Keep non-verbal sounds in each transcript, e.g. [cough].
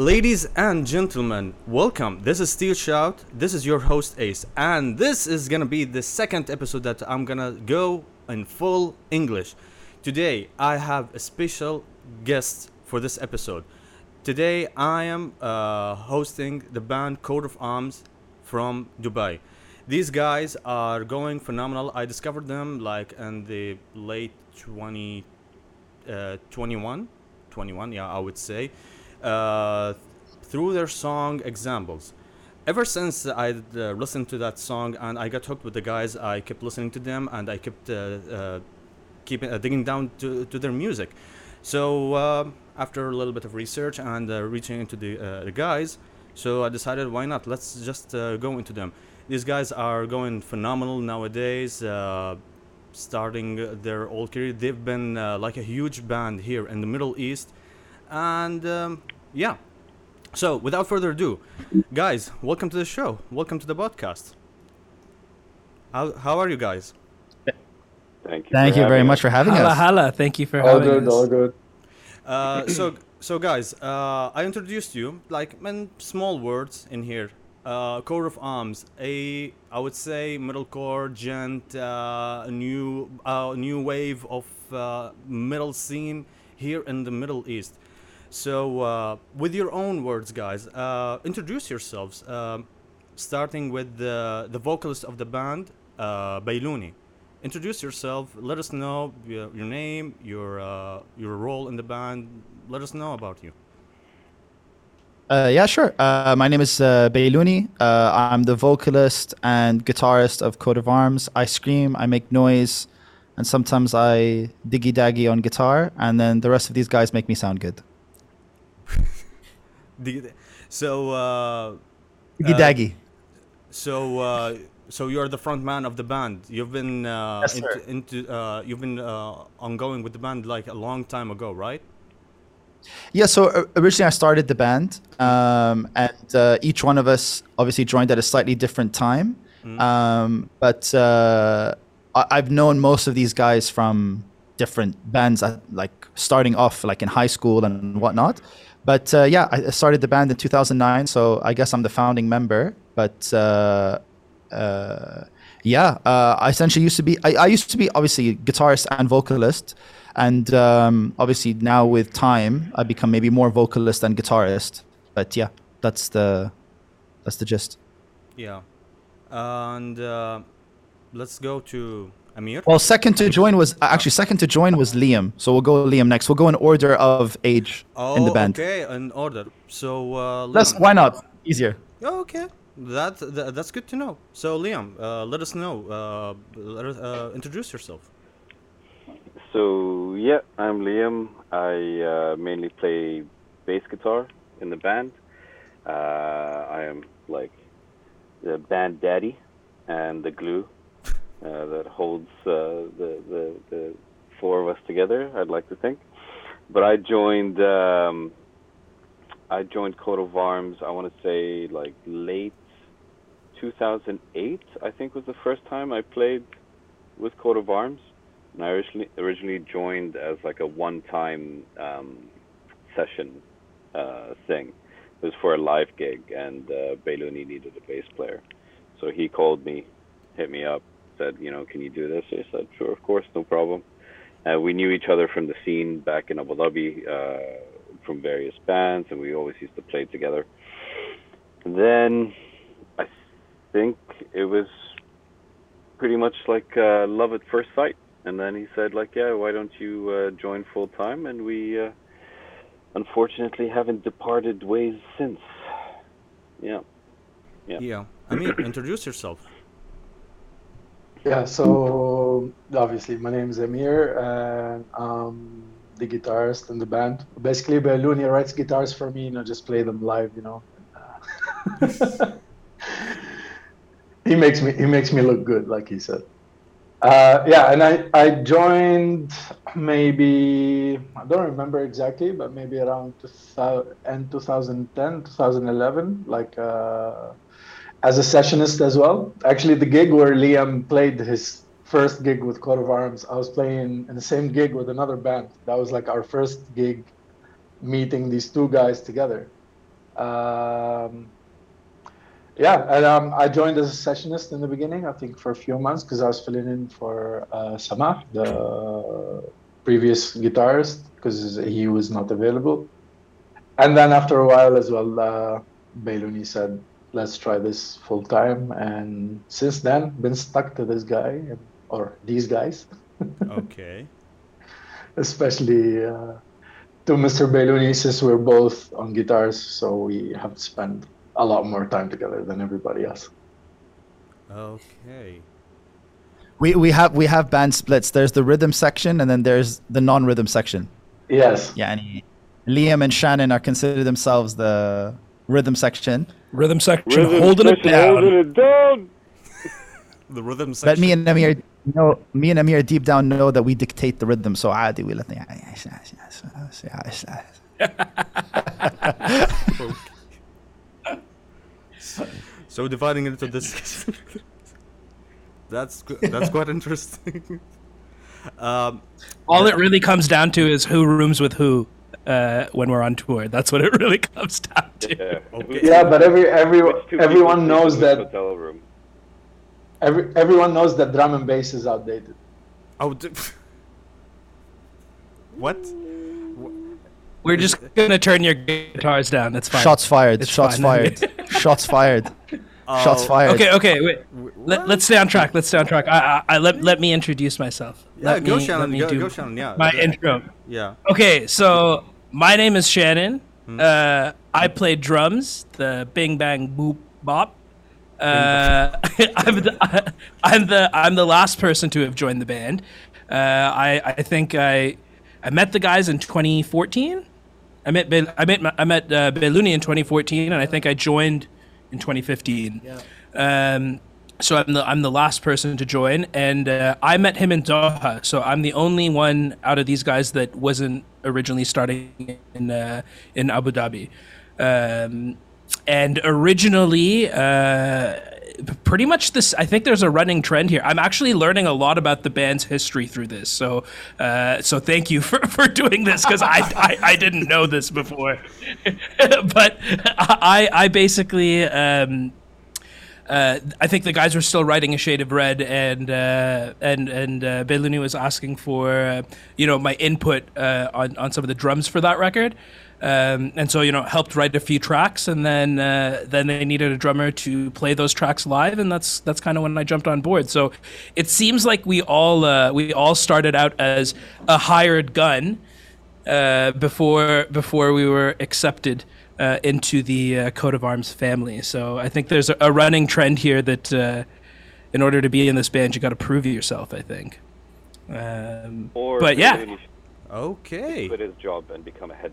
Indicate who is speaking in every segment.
Speaker 1: Ladies and gentlemen, welcome. This is Steel Shout. This is your host Ace, and this is gonna be the second episode that I'm gonna go in full English. Today, I have a special guest for this episode. Today, I am uh, hosting the band Coat of Arms from Dubai. These guys are going phenomenal. I discovered them like in the late 20, uh, 21, 21, yeah, I would say, uh, through their song Examples. Ever since I uh, listened to that song and I got hooked with the guys, I kept listening to them and I kept uh, uh, keeping uh, digging down to, to their music. So uh, after a little bit of research and reaching into the, the guys, so I decided why not? Let's just go into them. These guys are going phenomenal nowadays. Uh, starting their old career, they've been uh, like a huge band here in the Middle East, and um, yeah. So without further ado, guys, welcome to the show. Welcome to the podcast. How how are you guys?
Speaker 2: Thank you.
Speaker 3: Thank you very
Speaker 2: having
Speaker 3: much for having
Speaker 4: Hala
Speaker 3: us.
Speaker 4: hala. Thank you for
Speaker 5: All
Speaker 4: having
Speaker 5: good,
Speaker 4: us.
Speaker 5: all good.
Speaker 1: Uh, so so guys, uh, I introduced you like in small words in here. Uh, Coat of Arms, a I would say metalcore, djent, uh, new uh, new wave of uh, metal scene here in the Middle East. So uh, with your own words, guys, uh, introduce yourselves. Um starting with the the vocalist of the band, uh, Bailouni. Introduce yourself. Let us know your, your name, your uh, your role in the band. Let us know about you.
Speaker 3: Uh, yeah, sure. Uh, my name is uh, Bailouni. Uh, I'm the vocalist and guitarist of Coat of Arms. I scream, I make noise, and sometimes I diggy daggy on guitar, and then the rest of these guys make me sound good.
Speaker 1: The- So uh,
Speaker 3: Diggy
Speaker 1: Uh,
Speaker 3: daggy.
Speaker 1: so uh, so you're the front man of the band. You've been uh,
Speaker 3: Yes,
Speaker 1: into, into uh, you've been uh, ongoing with the band like a long time ago, right?
Speaker 3: Yeah, so uh, originally I started the band, um, and uh, each one of us obviously joined at a slightly different time. Um, but uh, I- I've known most of these guys from different bands, uh, like starting off like in high school and whatnot. But uh, yeah, I started the band in 2009, so I guess I'm the founding member. But uh, uh, yeah, uh, I essentially used to be. I, I used to be obviously guitarist and vocalist, and um, obviously now with time, I become maybe more vocalist than guitarist. But yeah, that's the that's the gist.
Speaker 1: Yeah. And uh, let's go to Amir.
Speaker 3: Well, second to join was actually second to join was Liam. So we'll go Liam next. We'll go in order of age
Speaker 1: oh,
Speaker 3: in the band.
Speaker 1: okay, in order. So uh,
Speaker 3: Let's why not easier.
Speaker 1: Oh, okay. That, that that's good to know. So Liam, uh, let us know. Uh, let us, uh, introduce yourself.
Speaker 2: So yeah, I'm Liam. I uh, mainly play bass guitar in the band. Uh, I am like the band daddy and the glue uh, that holds uh, the, the the four of us together. I'd like to think. But I joined. Um, I joined Coat of Arms. I want to say like late 2008. I think was the first time I played with Coat of Arms. And I originally originally joined as like a one-time um, session uh, thing. It was for a live gig, and uh, Bailouni needed a bass player, so he called me, hit me up, said, you know, can you do this? I said, sure, of course, no problem. Uh, we knew each other from the scene back in Abu Dhabi, uh, from various bands, and we always used to play together. Then I think it was pretty much like uh, love at first sight. And then he said, like, yeah, why don't you uh, join full time? And we uh, unfortunately haven't departed ways since. Yeah. Yeah.
Speaker 1: Yeah. I mean, introduce yourself.
Speaker 5: Yeah, so obviously my name is Amir and I'm the guitarist in the band. Basically, Bailouni writes guitars for me, and I just play them live, you know. [laughs] He makes me he makes me look good, like he said. Uh, yeah, and I, I joined maybe I don't remember exactly, but maybe around 2000, end 2010, 2011, like uh, as a sessionist as well. Actually, the gig where Liam played his first gig with Coat of Arms, I was playing in the same gig with another band. That was like our first gig meeting these two guys together. Um, yeah, and um, I joined as a sessionist in the beginning. I think for a few months because I was filling in for uh, Samah, the previous guitarist, because he was not available. And then after a while as well, uh, said, "Let's try this full time." And since then, been stuck to this guy or these guys. [laughs]
Speaker 1: okay.
Speaker 5: Especially uh, to Mr. Bailouni, since we're both on guitars, so we have to spend a lot more time together than everybody else.
Speaker 1: Okay.
Speaker 3: We we have we have band splits. There's the rhythm section, and then there's the non-rhythm section.
Speaker 5: Yes.
Speaker 3: Yeah, and he, Liam and Shannon are consider themselves the rhythm section.
Speaker 4: Rhythm section
Speaker 2: Rhythm
Speaker 4: holding it
Speaker 2: section,
Speaker 4: down.
Speaker 2: Holding it down. [laughs]
Speaker 1: The rhythm section.
Speaker 3: But me and Amir, you know, me and Amir deep down know that we dictate the rhythm. So عادي we let them. [laughs]
Speaker 1: So dividing it into this. [laughs] that's good. That's quite interesting. um,
Speaker 4: All it really comes down to is who rooms with who uh, when we're on tour. That's what it [laughs] really comes down to.
Speaker 2: Yeah.
Speaker 1: Okay.
Speaker 5: Yeah, but every every everyone knows that
Speaker 2: Hotel room.
Speaker 5: every everyone knows that drum and bass is outdated.
Speaker 1: oh, d- what?
Speaker 4: We're just gonna turn your guitars down. That's fine.
Speaker 3: Shots fired.
Speaker 4: It's
Speaker 3: shots
Speaker 4: fine.
Speaker 3: fired. [laughs] shots fired. Shots
Speaker 1: Oh,
Speaker 3: fired.
Speaker 4: Okay, okay, wait. Let, let's stay on track. Let's stay on track. I, I, I let let me introduce myself.
Speaker 1: Yeah,
Speaker 4: Let
Speaker 1: go
Speaker 4: me,
Speaker 1: Shannon.
Speaker 4: Let me
Speaker 1: Go,
Speaker 4: do
Speaker 1: go Shannon. Yeah.
Speaker 4: my
Speaker 1: Okay.
Speaker 4: intro.
Speaker 1: Yeah.
Speaker 4: Okay, so my name is Shannon.
Speaker 1: Hmm.
Speaker 4: Uh, I play drums, the Bing Bang Boop Bop. Uh, [laughs] I'm the [laughs] I'm the I'm the last person to have joined the band. Uh, I I think I I met the guys in 2014. I met Bel- I met I met uh, Bailouni in 2014, and I think I joined in 2015. Um, so I'm the I'm the last person to join, and uh, I met him in Doha. So I'm the only one out of these guys that wasn't originally starting in uh, in Abu Dhabi. Um, and originally, uh, pretty much this. I think there's a running trend here. I'm actually learning a lot about the band's history through this. So, uh, so thank you for, [laughs] for doing this because I, I I didn't know this before. [laughs] but I I basically. Um, uh, I think the guys were still writing a shade of red, and uh, and and uh, Bailouni was asking for uh, you know my input uh, on on some of the drums for that record, um, and so you know helped write a few tracks, and then uh, then they needed a drummer to play those tracks live, and that's that's kind of when I jumped on board. So it seems like we all uh, we all started out as a hired gun uh, before before we were accepted uh, into the uh, coat of arms family. So I think there's a, a running trend here that uh, in order to be in this band, you got to prove yourself. I think. Um,
Speaker 2: Or
Speaker 4: but yeah,
Speaker 1: Okay.
Speaker 2: quit his job and become a head.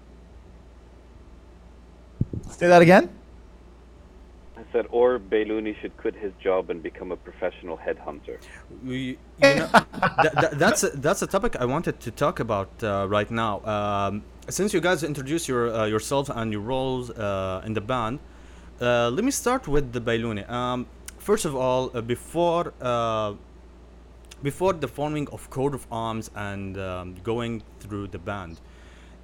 Speaker 3: Say that again.
Speaker 2: I said, or Bailouni should quit his job and become a professional headhunter.
Speaker 1: We, you know, [laughs] that, that, that's a, that's a topic I wanted to talk about uh, right now. Um, since you guys introduced your uh, yourself and your roles uh, in the band, uh, let me start with the Bailouni. Um, first of all, uh, before uh, before the forming of Coat of Arms and um, going through the band,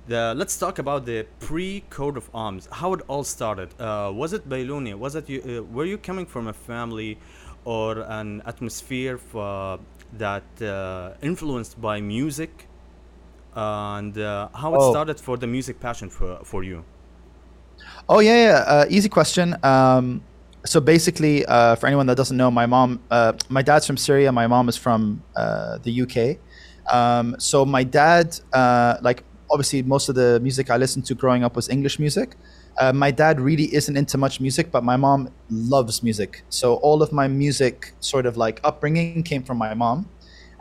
Speaker 1: the, let's talk about the pre-Coat of Arms. How it all started. Uh, was it Bailouni? Was it you? Uh, were you coming from a family or an atmosphere for, that uh, influenced by music? And uh, how it
Speaker 3: Oh.
Speaker 1: started for the music passion for for you?
Speaker 3: Oh yeah, yeah. Uh, easy question. Um, so basically, uh, for anyone that doesn't know, my mom, uh, my dad's from Syria. My mom is from uh, the UK. Um, so my dad, uh, like obviously, most of the music I listened to growing up was English music. Uh, my dad really isn't into much music, but my mom loves music. So all of my music, sort of like upbringing, came from my mom.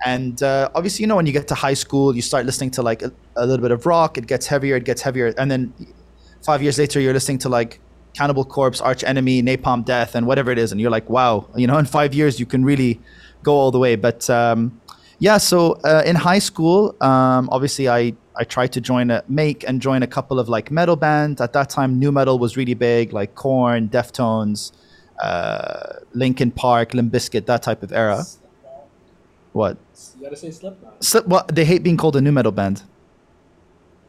Speaker 3: And uh, obviously, you know, when you get to high school, you start listening to like a, a little bit of rock. It gets heavier. It gets heavier, and then five years later you're listening to like Cannibal Corpse Arch Enemy Napalm Death and whatever it is and you're like wow you know [laughs] in five years you can really go all the way but um, yeah so uh, in high school um, obviously i i tried to join a make and join a couple of like metal bands at that time nu metal was really big like Korn, Deftones uh, Linkin Park Limp Bizkit that type of era what
Speaker 4: you gotta say Slipknot.
Speaker 3: Slip, well, they hate being called a nu metal band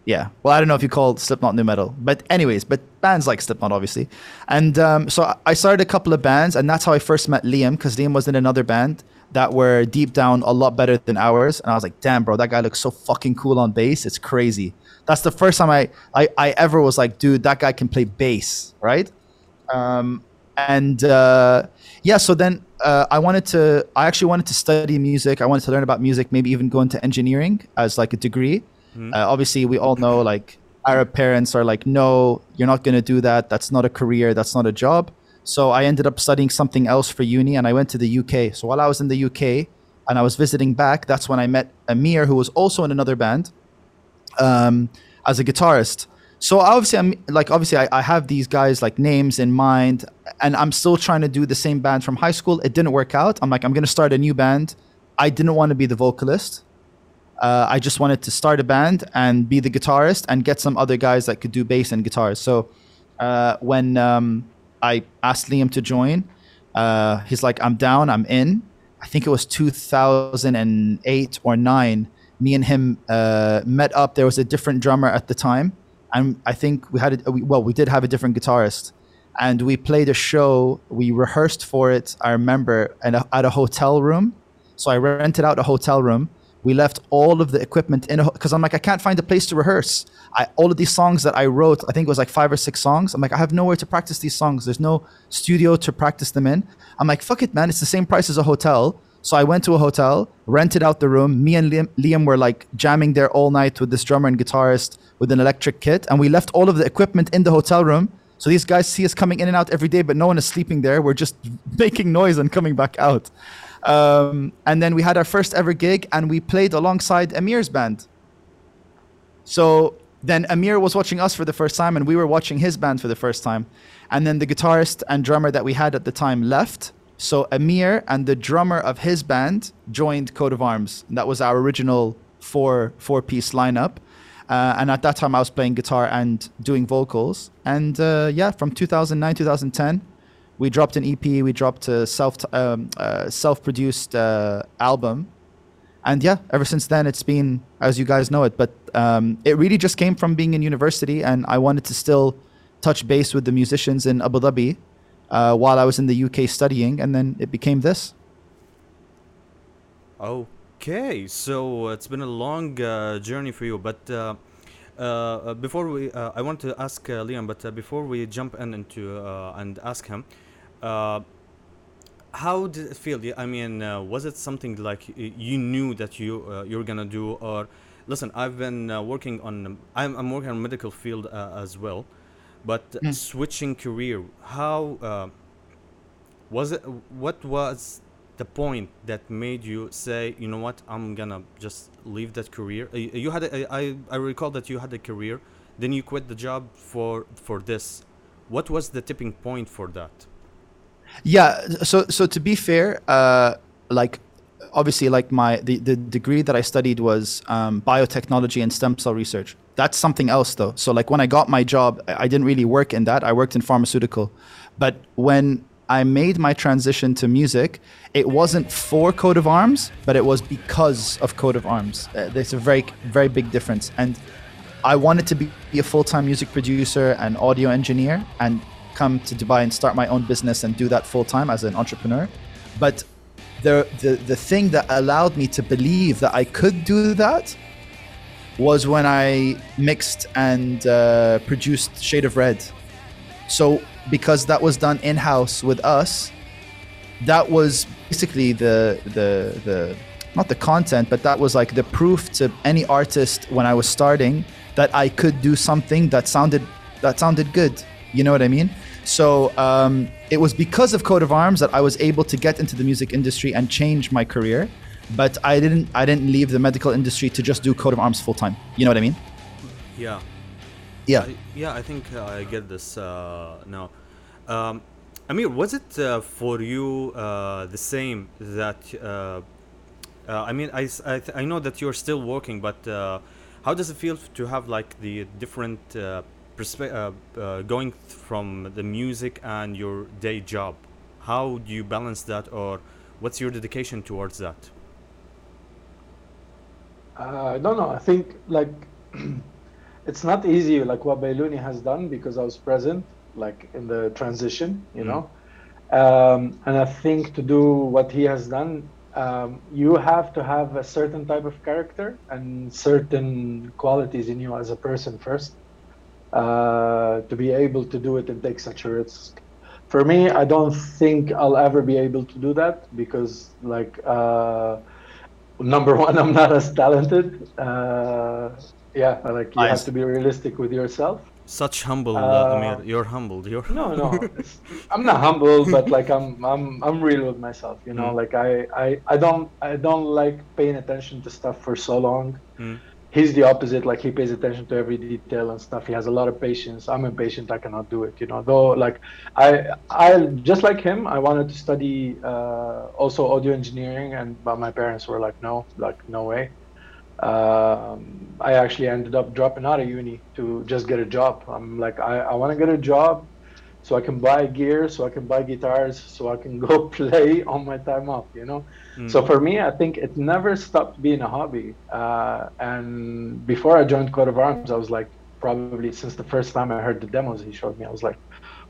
Speaker 3: Yeah. Well, I don't know if you call Slipknot nu metal, but anyways, but bands like Slipknot, obviously. And um, so I- I started a couple of bands, and that's how I first met Liam, because Liam was in another band that were deep down a lot better than ours. And I was like, damn, bro, that guy looks so fucking cool on bass. It's crazy. That's the first time I, I, I ever was like, dude, that guy can play bass, right? Um, and uh, yeah, so then uh, I wanted to, I actually wanted to study music. I wanted to learn about music, maybe even go into engineering as like a degree. Uh, obviously, we all know like Arab parents are like, no, you're not going to do that. That's not a career. That's not a job. So I ended up studying something else for uni and I went to the UK. So while I was in the UK and I was visiting back, that's when I met Amir, who was also in another band um, as a guitarist. So obviously, I'm like obviously I, I have these guys like names in mind, and I'm still trying to do the same band from high school. It didn't work out. I'm like I'm gonna start a new band. I didn't want to be the vocalist. Uh, I just wanted to start a band and be the guitarist and get some other guys that could do bass and guitars. So uh, when um, I asked Liam to join, uh, he's like, "I'm down. I'm in." I think it was 2008 or nine. Me and him uh, met up. There was a different drummer at the time, and I think we had a, we, well, we did have a different guitarist, and we played a show. We rehearsed for it. I remember at a, at a hotel room. So I rented out a hotel room. We left all of the equipment in because I'm like I can't find a place to rehearse. I, all of these songs that I wrote, I think it was like five or six songs. I'm like I have nowhere to practice these songs. There's no studio to practice them in. I'm like fuck it, man. It's the same price as a hotel. So I went to a hotel, rented out the room. Me and Liam, Liam were like jamming there all night with this drummer and guitarist with an electric kit, and we left all of the equipment in the hotel room. So these guys see us coming in and out every day, but no one is sleeping there. We're just [laughs] making noise and coming back out. Um, and then we had our first ever gig, and we played alongside Amir's band. So then Amir was watching us for the first time, and we were watching his band for the first time. And then the guitarist and drummer that we had at the time left. So Amir and the drummer of his band joined Coat of Arms. And that was our original four four piece lineup. Uh, and at that time, I was playing guitar and doing vocals. And uh, yeah, from 2009 2010, we dropped an EP. We dropped a self um, uh, self produced uh, album and yeah, ever since then it's been as you guys know it. But um, it really just came from being in university, and I wanted to still touch base with the musicians in Abu Dhabi uh, while I was in the UK studying, and then it became this.
Speaker 1: Okay, so it's been a long uh, journey for you, but uh, uh, before we, uh, I want to ask uh, Liam, but uh, before we jump in into uh, and ask him, uh, how did it feel? I mean, uh, was it something like you knew that you uh, you were gonna do, or listen? I've been uh, working on. I'm, I'm working on medical field uh, as well, but
Speaker 3: Mm.
Speaker 1: switching career. How uh, was it? What was the point that made you say, you know what, I'm gonna just leave that career? Uh, You had, a, I, I recall that you had a career, then you quit the job for for this. What was the tipping point for that?
Speaker 3: Yeah. So so to be fair, uh, like obviously like my the, the degree that I studied was um, biotechnology and stem cell research. That's something else though. So like when I got my job, I I didn't really work in that. I worked in pharmaceutical, but when I made my transition to music, it wasn't for Coat of Arms, but it was because of Coat of Arms. Uh, there's a very very big difference, and I wanted to be, be a full time music producer and audio engineer and come to Dubai and start my own business and do that full time as an entrepreneur. But the, the, the thing that allowed me to believe that I could do that was when I mixed and uh, produced Shade of Red. So, because that was done in house with us, that was basically the the the not the content, but that was like the proof to any artist when I was starting that I could do something that sounded that sounded good. You know what I mean? So um, it was because of Coat of Arms that I was able to get into the music industry and change my career. But I didn't I didn't leave the medical industry to just do Coat of Arms full time. You know what I mean?
Speaker 1: Yeah.
Speaker 3: Yeah.
Speaker 1: I, yeah, I think uh, I get this uh, now. Um, Amir, was it uh, for you uh, the same that? Uh, uh, I mean, I, s- I, th- I know that you're still working, but uh, how does it feel to have like the different uh, perspe- uh, uh, going th- from the music and your day job? How do you balance that, or what's your dedication towards that?
Speaker 5: Uh, no, no. I think like [clears throat] it's not easy like what Bailouni has done because I was present like in the transition, you
Speaker 1: Mm.
Speaker 5: know. Um, and I think to do what he has done, um, you have to have a certain type of character and certain qualities in you as a person first uh, to be able to do it and take such a risk. For me, I don't think I'll ever be able to do that because, like, uh, number [laughs] one, I'm not as talented. Uh, yeah, like you
Speaker 3: Nice.
Speaker 5: have to be realistic with yourself.
Speaker 1: Such humble, uh,
Speaker 5: Uh,
Speaker 1: Amir. You're humbled. You're
Speaker 5: No, no, I'm not humble, [laughs] but like I'm, I'm, I'm real with myself. You know,
Speaker 1: Mm.
Speaker 5: like I, I, I don't, I don't like paying attention to stuff for so long.
Speaker 1: Mm.
Speaker 5: He's the opposite. Like he pays attention to every detail and stuff. He has a lot of patience. I'm impatient. I cannot do it. You know, though. Like I, I just like him. I wanted to study uh, also audio engineering, and but my parents were like, no, like no way. Um, I actually ended up dropping out of uni to just get a job. I'm like, I, I want to get a job so I can buy gear, so I can buy guitars, so I can [laughs] go play on my time off, you know?
Speaker 1: Mm.
Speaker 5: So for me, I think it never stopped being a hobby. Uh, and before I joined Coat of Arms, I was like, probably since the first time I heard the demos he showed me, I was like,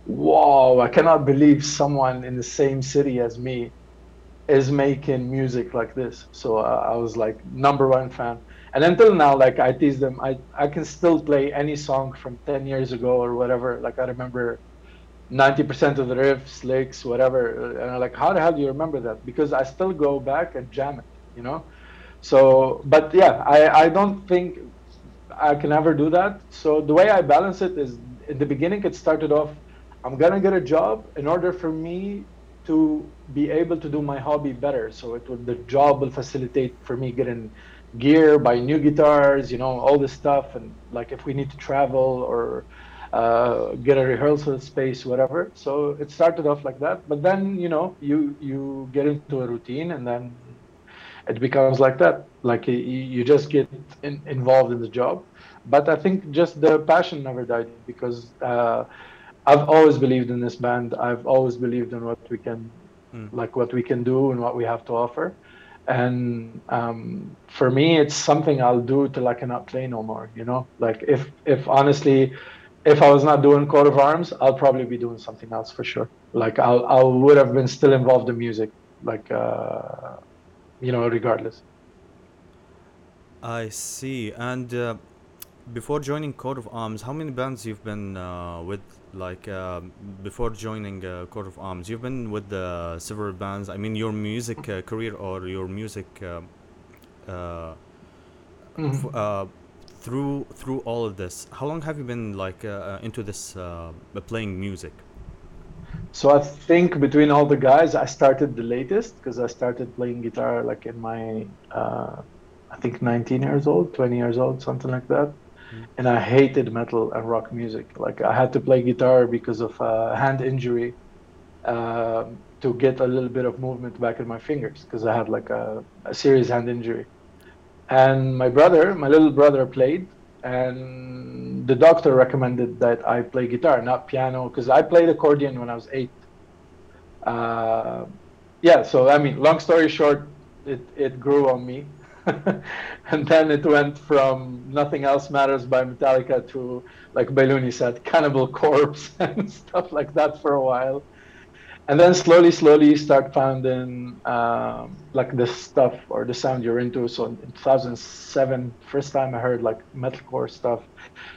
Speaker 5: whoa, I cannot believe someone in the same city as me is making music like this. So uh, I was like number one fan. And until now, like I tease them, I, I can still play any song from 10 years ago or whatever. Like I remember 90% of the riffs, licks, whatever. And I'm like, how the hell do you remember that? Because I still go back and jam it, you know? So, but yeah, I, I don't think I can ever do that. So the way I balance it is in the beginning, it started off, I'm gonna get a job in order for me to be able to do my hobby better. So it would, the job will facilitate for me getting gear, buy new guitars, you know, all this stuff. And like if we need to travel or uh, get a rehearsal space, whatever. So it started off like that. But then, you know, you, you get into a routine and then it becomes like that. Like you, you just get in, involved in the job. But I think just the passion never died because uh, I've always believed in this band. I've always believed in what we can,
Speaker 1: Mm.
Speaker 5: like what we can do and what we have to offer. And um, for me, it's something I'll do till I cannot play no more. You know, like if if honestly, if I was not doing Coat of Arms, I'll probably be doing something else for sure. Like I'll I would have been still involved in music, like uh, you know, regardless.
Speaker 1: I see. And uh, before joining Coat of Arms, how many bands you've been uh, with? Like uh, before joining uh, Coat of Arms, you've been with uh, several bands. I mean, your music uh, career or your music uh, uh,
Speaker 5: Mhm.
Speaker 1: f- uh, through through all of this. How long have you been like into this uh, playing music?
Speaker 5: So I think between all the guys, I started the latest because I started playing guitar like in my, uh, I think 19 years old, 20 years old, something like that. And I hated metal and rock music. Like I had to play guitar because of a hand injury um to get a little bit of movement back in my fingers because I had like a, a serious hand injury. And my brother, my little brother, played, and the doctor recommended that I play guitar, not piano, because I played accordion when I was eight. Uh, yeah, so I mean, long story short, it, it grew on me. [laughs] and then it went from Nothing Else Matters by Metallica to, like Bailouni said, Cannibal Corpse [laughs] and stuff like that for a while. And then slowly slowly you start finding um, like the stuff or the sound you're into. So in 2007 first time i heard like metalcore stuff.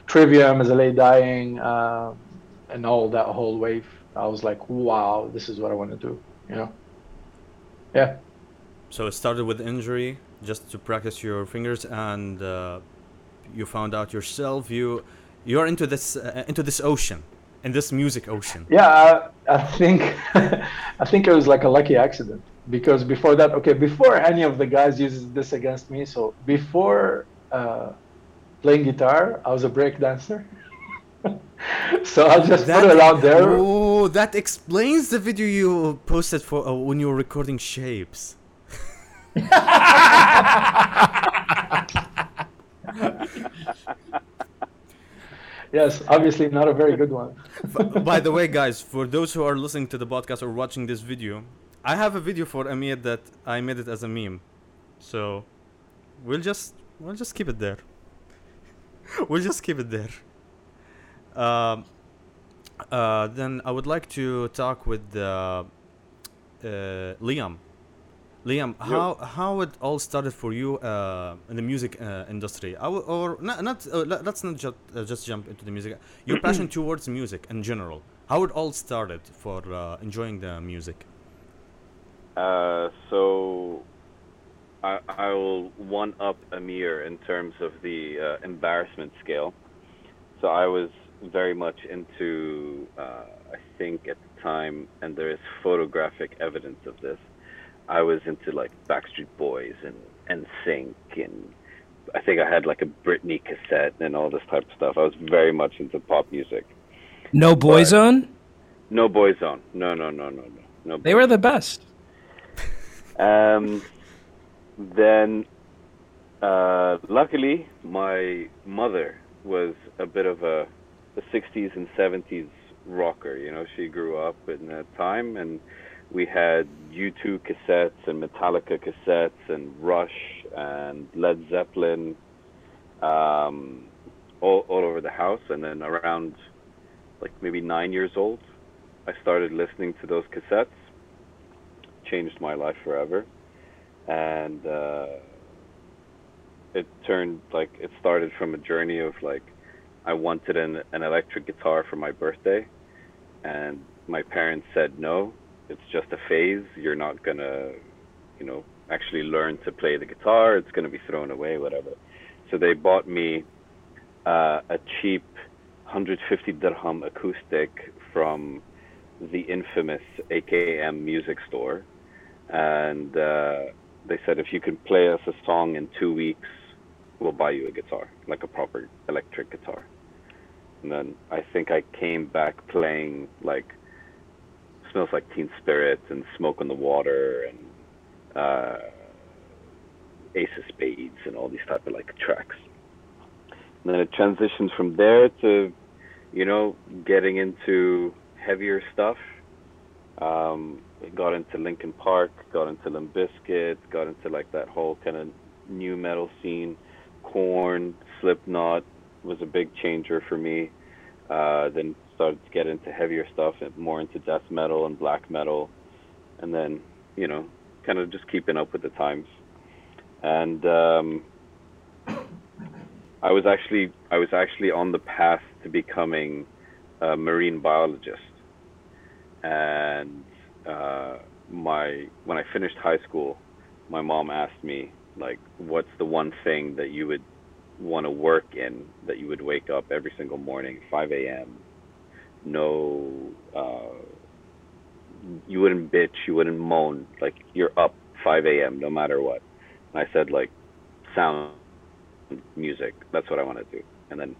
Speaker 5: Trivium as dying uh, and all that whole wave. I was like wow this is what i want to do you know? Yeah.
Speaker 1: So it started with injury, just to practice your fingers, and uh, you found out yourself. You you're into this uh, into this ocean, in this music ocean.
Speaker 5: yeah i, I think [laughs] i think it was like a lucky accident because before that okay before any of the guys uses this against me so before uh, playing guitar i was a break dancer [laughs] so i'll just put it out there
Speaker 1: Oh, that explains the video you posted for uh, when you were recording shapes.
Speaker 5: Yes obviously not a very good one
Speaker 1: By the way, guys, for those who are listening to the podcast or watching this video, I have a video for Amir that I made it as a meme. So we'll just we'll just keep it there. [laughs] we'll just keep it there. Um, uh, then I would like to talk with uh, uh, Liam. Liam, how how it all started for you uh, in the music uh, industry, w- or not? not uh, let- let's not just uh, just jump into the music. Your [clears throat] passion towards music in general. How it all started for uh, enjoying the music.
Speaker 2: Uh, so I, I will one up Amir in terms of the uh, embarrassment scale. So I was very much into, uh, I think at the time, and there is photographic evidence of this. I was into like Backstreet Boys and and Sync and I think I had like a Britney cassette and all this type of stuff. I was very much into pop music.
Speaker 4: No Boyzone.
Speaker 2: No Boyzone. No, no, no, no, no. No.
Speaker 4: They were the best.
Speaker 2: Um, then, uh, luckily, my mother was a bit of a, a 60s and 70s rocker. You know, she grew up in that time, and we had U2 cassettes and Metallica cassettes and Rush and Led Zeppelin um, all, all over the house. And then around like maybe nine years old, I started listening to those cassettes. Changed my life forever. And uh it turned like it started from a journey of like I wanted an an electric guitar for my birthday. And my parents said no it's just a phase. You're not to you know actually learn to play the guitar. It's to be thrown away whatever. So they bought me uh, a cheap 150 dirham acoustic from the infamous AKM music store. And uh, they said if you can play us a song in two weeks, we'll buy you a guitar, like a proper electric guitar. And then I think I came back playing like smells like Teen Spirit and Smoke on the Water and uh, Ace of Spades and all these type of like tracks. And then it transitions from there to, you know, getting into heavier stuff. Um, got into Linkin Park, got into Limp Bizkit, got into like that whole kind of nu metal scene. Korn, Slipknot was a big changer for me. Uh, then started to get into heavier stuff, and more into death metal and black metal, and then you know, kind of just keeping up with the times. And um, I was actually I was actually on the path to becoming a marine biologist, and uh, my when I finished high school, my mom asked me like, "What's the one thing that you would want to work in that you would wake up every single morning, 5 a.m. No, uh, you wouldn't bitch, you wouldn't moan, like you're up 5 a.m. no matter what." And I said like, sound, music. That's what I want to do, and then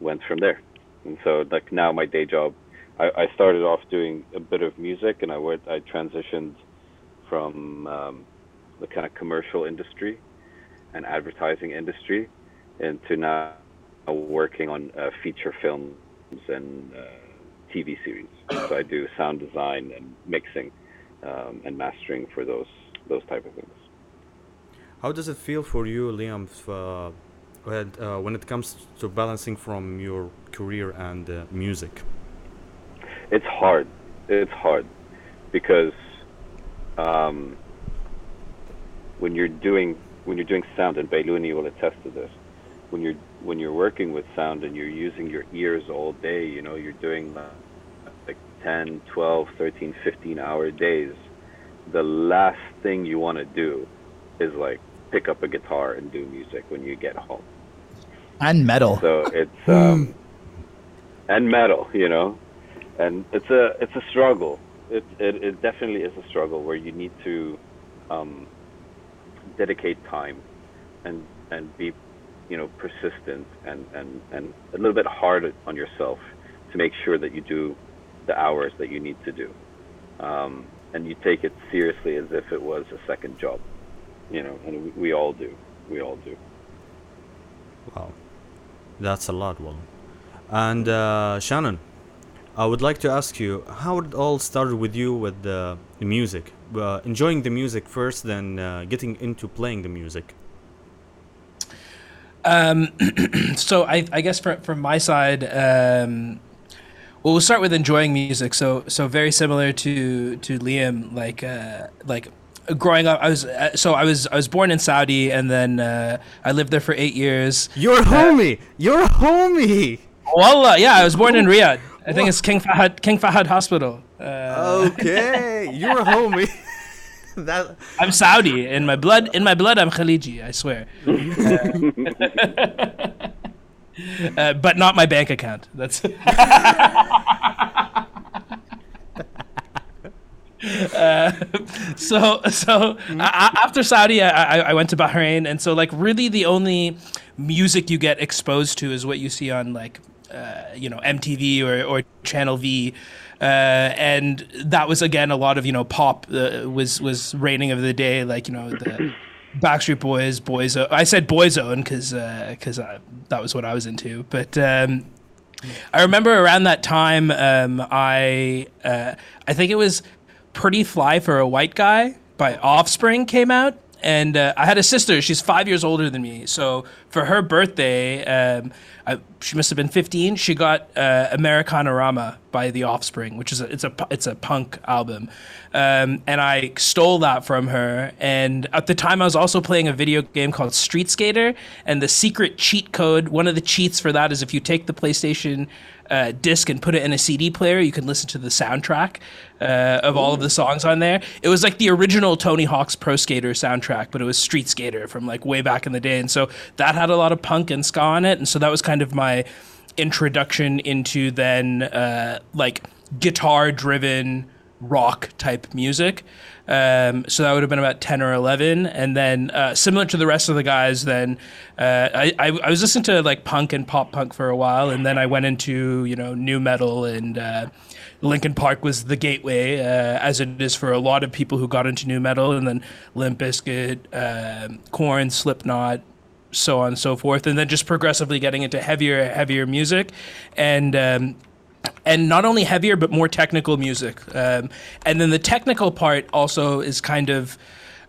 Speaker 2: went from there. And so like now my day job I, I started off doing a bit of music, and I went. I transitioned from um, the kind of commercial industry and advertising industry into now working on uh, feature films and uh, TV series. So I do sound design and mixing um, and mastering for those those type of things.
Speaker 1: How does it feel for you, Liam, uh, when, uh, when it comes to balancing from your career and uh, music?
Speaker 2: it's hard. It's hard because um, when you're doing when you're doing sound, and Bailouni will attest to this. When you're when you're working with sound and you're using your ears all day, you know, you're doing like 10, 12, 13, 15 hour days. The last thing you want to do is like pick up a guitar and do music when you get home.
Speaker 3: And metal.
Speaker 2: So it's um, and metal, you know, and it's a it's a struggle. It it, it definitely is a struggle where you need to um, dedicate time and and be you know persistent and and and a little bit hard on yourself to make sure that you do the hours that you need to do, um, and you take it seriously as if it was a second job, you know, and we, we all do. We all do.
Speaker 1: Wow, that's a lot, well. And uh, Shannon, I would like to ask you how it all started with you with the, the music, uh, enjoying the music first, then uh, getting into playing the music. [clears throat]
Speaker 4: so I, I guess from from my side, um, well, we'll start with enjoying music. So so very similar to to Liam, like uh, like growing up. I was uh, so I was I was born in Saudi, and then uh, I lived there for eight years.
Speaker 1: You're homie. You're homie.
Speaker 4: Wallah, yeah, I was born in Riyadh. I think it's King Fahad King Fahad Hospital. Uh,
Speaker 1: Okay, [laughs] you're a homie. [laughs] that
Speaker 4: I'm Saudi in my blood. In my blood, I'm Khaliji. I swear. [laughs] Uh, but not my bank account. That's. [laughs] Uh, so so a- after Saudi, I, I I went to Bahrain, and so like really the only music you get exposed to is what you see on like uh, you know MTV or or Channel V. Uh, and that was again a lot of you know pop uh, was was reigning of the day like you know the [clears throat] Backstreet Boys Boyzone I said Boyzone because because uh, that was what I was into but um, I remember around that time um, I uh, I think it was Pretty Fly for a White Guy by Offspring came out. And uh, I had a sister. She's five years older than me. So for her birthday, um, I, she must have been 15. She got uh, Americanarama by The Offspring, which is a, it's a it's a punk album, um, and I stole that from her. And at the time, I was also playing a video game called Street Sk8er, and the secret cheat code. One of the cheats for that is if you take the PlayStation uh, disc and put it in a CD player, you can listen to the soundtrack uh, of all of the songs on there. It was like the original Tony Hawk's Pro Skater soundtrack, but it was Street Sk8er from like way back in the day. And so that had a lot of punk and ska on it. And so that was kind of my introduction into then uh, like guitar driven rock type music. Um, so that would have been about 10 or 11. And then, uh, similar to the rest of the guys, then uh, I, I, I was listening to like punk and pop punk for a while. And then I went into, you know, nu metal and uh, Linkin Park was the gateway, uh, as it is for a lot of people who got into nu metal. And then Limp Bizkit, um Korn, Slipknot, so on and so forth. And then just progressively getting into heavier, heavier music. And, um, and not only heavier but more technical music. Um, and then the technical part also is kind of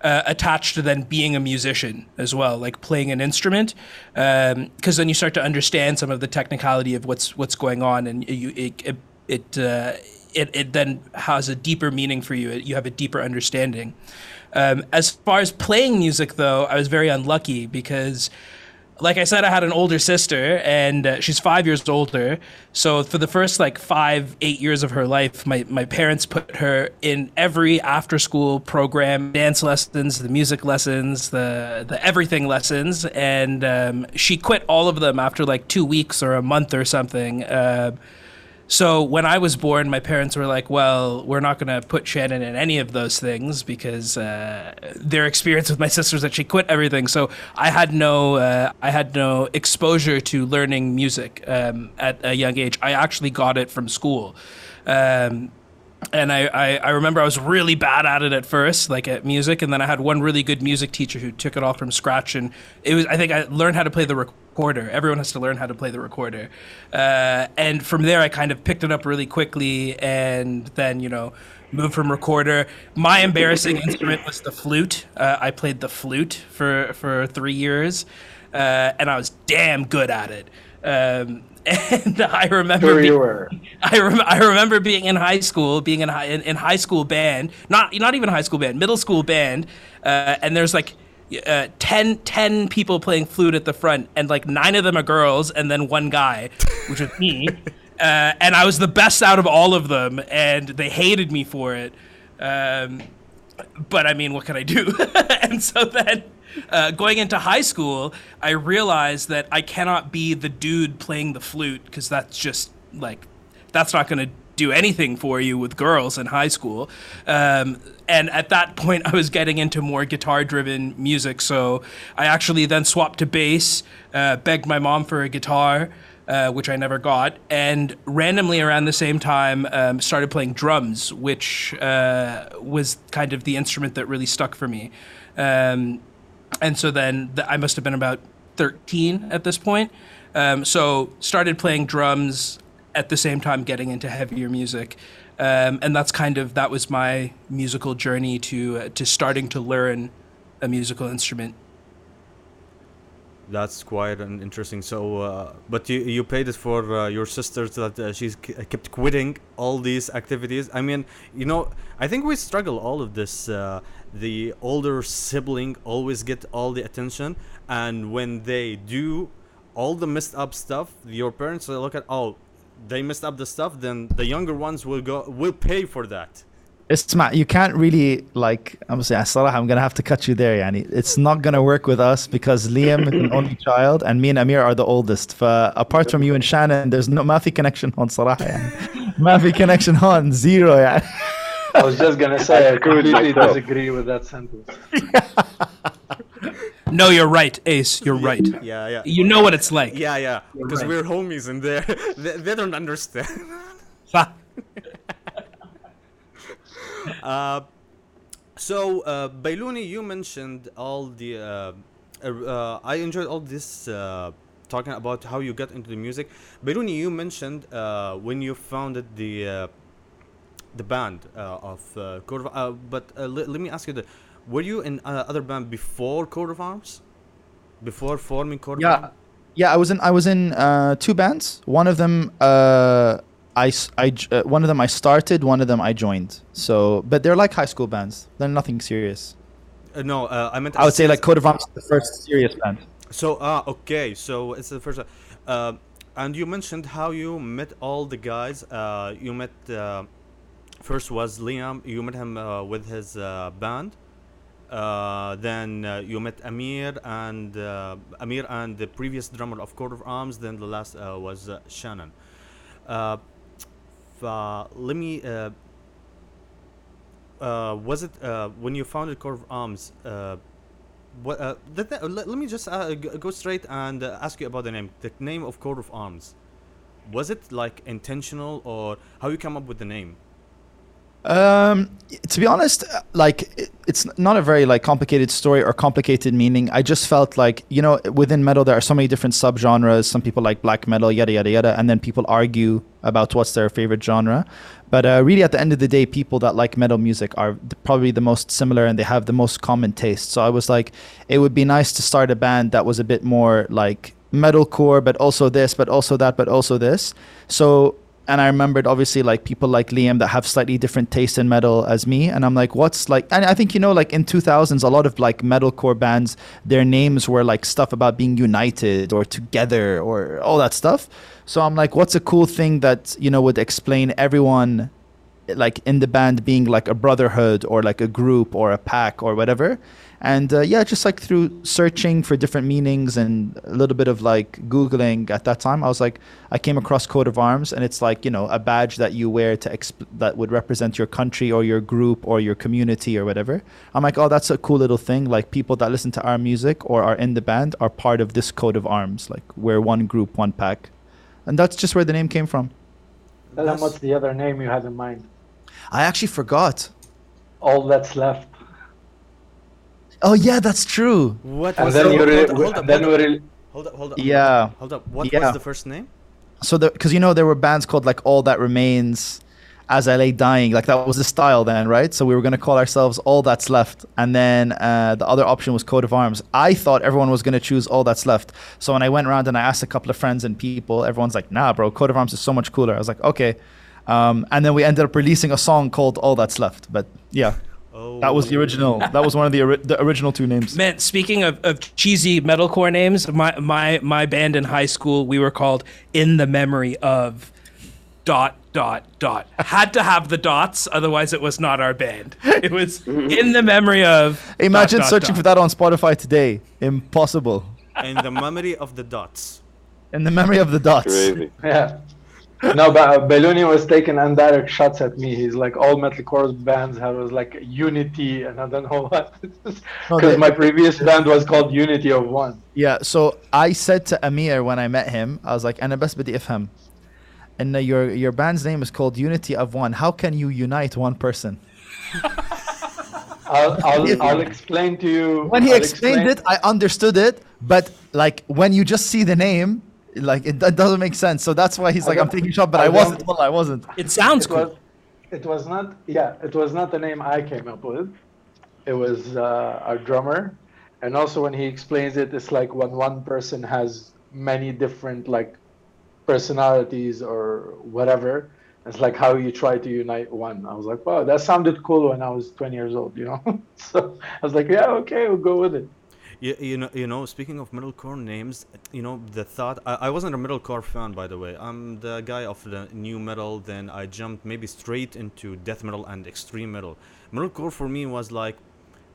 Speaker 4: uh, attached to then being a musician as well like playing an instrument. Because then you start to understand some of the technicality of what's what's going on and you it it it, uh, it, it then has a deeper meaning for you. You have a deeper understanding. Um, as far as playing music though i was very unlucky because like I said, I had an older sister, and uh, she's five years older. So for the first like five, eight years of her life, my, my parents put her in every after school program, dance lessons, the music lessons, the the everything lessons, and um, she quit all of them after like two weeks or a month or something. Uh, so when I was born, my parents were like, "Well, we're not going to put Shannon in any of those things because uh, their experience with my sister sisters that she quit everything." So I had no, uh, I had no exposure to learning music um, at a young age. I actually got it from school. Um, and I, I, I remember I was really bad at it at first, like at music, and then I had one really good music teacher who took it all from scratch, and it was I think I learned how to play the recorder. Everyone has to learn how to play the recorder, uh, and from there I kind of picked it up really quickly, and then you know moved from recorder. My embarrassing instrument was the flute. Uh, I played the flute for for three years, uh, and I was damn good at it. Um, and [laughs] I remember
Speaker 5: Sure you
Speaker 4: being-
Speaker 5: were. [laughs]
Speaker 4: I, rem- I remember being in high school, being in high in, in high school band, not not even high school band, middle school band, uh, and there's like uh, 10, 10 people playing flute at the front, and like nine of them are girls, and then one guy, which was me, [laughs] uh, and I was the best out of all of them, and they hated me for it. Um, but I mean, what can I do? and so then, uh, going into high school, I realized that I cannot be the dude playing the flute because that's just like that's not going to do anything for you with girls in high school. Um, and at that point, [laughs] I was getting into more guitar-driven music, so I actually then swapped to bass, uh, begged my mom for a guitar. Uh, which I never got, and randomly around the same time um, started playing drums, which uh, was kind of the instrument that really stuck for me. Um, and so then th- I must have been about 13 at this point. Um, so started playing drums at the same time getting into heavier music. Um, and that's kind of that was my musical journey to uh, to starting to learn a musical instrument.
Speaker 1: That's quite an interesting. So, uh, but you you paid it for uh, your sisters that uh, she's k- kept quitting all these activities. I mean, you know, I think we struggle all of this Uh, the older sibling always get all the attention, and when they do all the messed up stuff, your parents will look at oh, they messed up the stuff. Then the younger ones will go will pay for that.
Speaker 3: اسمع you can't really like I'm saying الصراحة I'm gonna have to cut you there يعني it's not gonna work with us because Liam is an only child and me and Amir are the oldest ف apart from you and Shannon there's no ما في connection هون صراحة يعني ما في connection [laughs] هون zero يعني [laughs]
Speaker 5: I was just gonna say I completely disagree with that sentence. [laughs]
Speaker 4: No, you're right, Ace. You're right.
Speaker 1: Yeah, yeah.
Speaker 4: You know what it's like.
Speaker 1: Yeah, yeah, because
Speaker 4: right.
Speaker 1: we're homies in there. [laughs] they, they don't understand. [laughs]
Speaker 4: Fa-
Speaker 1: uh, so, uh, Bailouni, you mentioned all the. Uh, uh, I enjoyed all this uh, talking about how you got into the music. Bailouni, you mentioned uh, when you founded the uh, the band uh, of uh, of, uh, but uh, le- let me ask you that: Were you in uh, other band before Coat of Arms? Before forming of
Speaker 3: yeah
Speaker 1: Arms?
Speaker 3: yeah I was in I was in uh, two bands one of them uh, I, I uh, one of them I started one of them I joined so but they're like high school bands they're nothing serious
Speaker 1: Uh, no, uh, I meant.
Speaker 3: I would say like Coat of Arms is the first serious band
Speaker 1: So ah okay, so it's the first. Uh, and you mentioned how you met all the guys. Uh, you met first was Liam. You met him uh, with his uh, band. Uh, then uh, you met Amir and uh, Amir and the previous drummer of Coat of Arms. Then the last uh, was Shannon. Let me. Was it when you founded Coat of Arms? What, let, let, me just go straight and ask you about the name. The name of Coat of Arms. Was it like intentional or how you come up with the name?
Speaker 3: Um, to be honest, like it, it's not a very like complicated story or complicated meaning. I just felt like you know within metal there are so many different subgenres. Some people like black metal, yada yada yada, and then people argue about what's their favorite genre. But uh, really, at the end of the day, people that like metal music are probably the most similar and they have the most common taste. So I was like, it would be nice to start a band that was a bit more like metalcore, but also this, but also that, but also this. So and I remembered obviously like people like Liam that have slightly different taste in metal as me, and I'm like, what's like? And I think you know, like in 2000s, a lot of like metalcore bands, their names were like stuff about being united or together or all that stuff. So I'm like, what's a cool thing that you know would explain everyone, like in the band being like a brotherhood or like a group or a pack or whatever. And uh, yeah, just like through searching for different meanings and a little bit of like Googling at that time, I was like, I came across coat of arms, and it's like you know a badge that you wear to exp- that would represent your country or your group or your community or whatever. I'm like, oh, that's a cool little thing. Like people that listen to our music or are in the band are part of this coat of arms. Like we're one group, one pack, and that's just where the name came from.
Speaker 5: Tell them what's the other name you had in mind.
Speaker 3: I actually forgot.
Speaker 5: All that's left.
Speaker 3: Oh yeah, that's true.
Speaker 1: What
Speaker 5: And
Speaker 1: was
Speaker 5: then
Speaker 1: the-
Speaker 5: you
Speaker 1: hold,
Speaker 5: re-
Speaker 1: up, hold up,
Speaker 5: then
Speaker 1: hold
Speaker 5: we
Speaker 1: up,
Speaker 5: re-
Speaker 1: hold up, hold up.
Speaker 3: Yeah.
Speaker 1: Hold up. What
Speaker 3: Yeah.
Speaker 1: was the first name?
Speaker 3: So the because you know there were bands called like All That Remains, As I Lay Dying, like that was the style then, right? So we were gonna call ourselves All That's Left, and then uh, the other option was Coat of Arms. I thought everyone was gonna choose All That's Left. So when I went around and I asked a couple of friends and people, everyone's like, Nah, bro, Coat of Arms is so much cooler. I was like, Okay. Um, and then we ended up releasing a song called All That's Left. But yeah,
Speaker 1: Oh,
Speaker 3: that was the original. Oh. That was one of the ori- the original two names.
Speaker 4: Man, speaking of, of cheesy metalcore names, my, my my band in high school, we were called In the Memory of dot dot dot. Had to have the dots, otherwise it was not our band. It was In the Memory of.
Speaker 3: Imagine
Speaker 4: dot, dot,
Speaker 3: searching
Speaker 4: dot.
Speaker 3: for that on Spotify today. Impossible.
Speaker 1: in the memory of the dots.
Speaker 3: In the memory of the dots.
Speaker 2: Crazy.
Speaker 5: Yeah no, but uh, Bailouni was taking indirect shots at me. He's like, all metalcore bands have was like Unity, and I don't know [laughs] what. Because my previous band was called Unity of One.
Speaker 3: Yeah, so I said to Amir when I met him, I was like, أنا بس بدي أفهم. And your your band's name is called Unity of One. How can you unite one person?
Speaker 5: I'll, I'll, [laughs] I'll explain to you.
Speaker 3: When he
Speaker 5: I'll
Speaker 3: explained
Speaker 5: explain.
Speaker 3: it, I understood it. But like when you just see the name, like it, that doesn't make sense. So that's why he's
Speaker 5: I
Speaker 3: like, I'm taking a shot, but
Speaker 5: I
Speaker 3: I, wasn't. Well, I wasn't.
Speaker 4: It sounds
Speaker 5: it was,
Speaker 4: cool.
Speaker 5: it was not, yeah, it was not the name I came up with. It was uh, our drummer. and also when he explains it, it's like when one person has many different like personalities or whatever. It's like how you try to unite one. I was like, wow, that sounded cool when I was 20 years old, you know. [laughs] so I was like, yeah, okay, we'll go with it.
Speaker 1: You, you know, you know. Speaking of metalcore names, you know the thought. I, I wasn't a metalcore fan, by the way. I'm the guy of the nu metal. Then I jumped maybe straight into death metal and extreme metal. Metalcore for me was like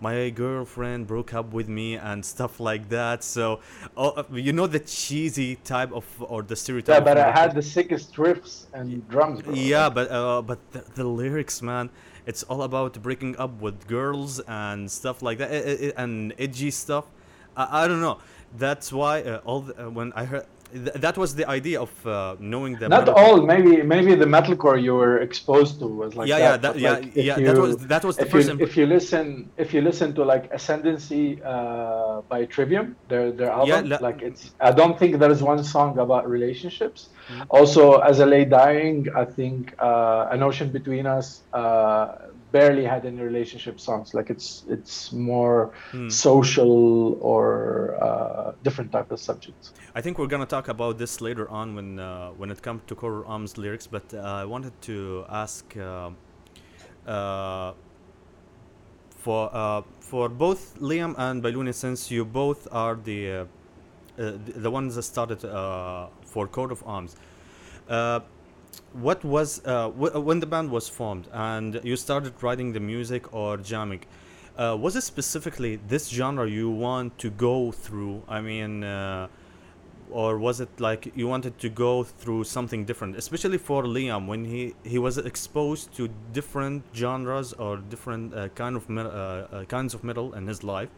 Speaker 1: my girlfriend broke up with me and stuff like that. So, oh, you know the cheesy type of or the stereotype.
Speaker 5: Yeah, but I had the sickest riffs and drums. Bro.
Speaker 1: Yeah, but uh, but the, the lyrics, man, it's all about breaking up with girls and stuff like that, and edgy stuff. I, I don't know. That's why uh, all the, uh, when I heard th- that was the idea of uh, knowing the
Speaker 5: Not all. Maybe maybe the metalcore you were exposed to was like
Speaker 1: yeah,
Speaker 5: that.
Speaker 1: yeah, that,
Speaker 5: but,
Speaker 1: yeah, yeah.
Speaker 5: you-
Speaker 1: that was that was the
Speaker 5: if
Speaker 1: first.
Speaker 5: you, if you listen if you listen to like Ascendancy uh, by Trivium, their their album,
Speaker 1: la-
Speaker 5: like it's I don't think there is one song about relationships.
Speaker 1: Mm-hmm.
Speaker 5: Also, As I Lay Dying, I think uh, an ocean between us uh, barely had any relationship songs. Like it's it's more
Speaker 1: Hmm.
Speaker 5: social or uh, different type of subjects.
Speaker 1: I think we're gonna talk about this later on when uh, when it comes to Core Arms lyrics, but uh, I wanted to ask uh, uh, for uh, for both Liam and Bailouni, since you both are the uh, uh, the, ones that started uh, for Coat of Arms. Uh, what was uh, w- when the band was formed and you started writing the music or jamming? Uh, was it specifically this genre you want to go through? I mean, uh, or was it like you wanted to go through something different? Especially for Liam, when he he was exposed to different genres or different uh, kind of uh, uh, kinds of metal in his life.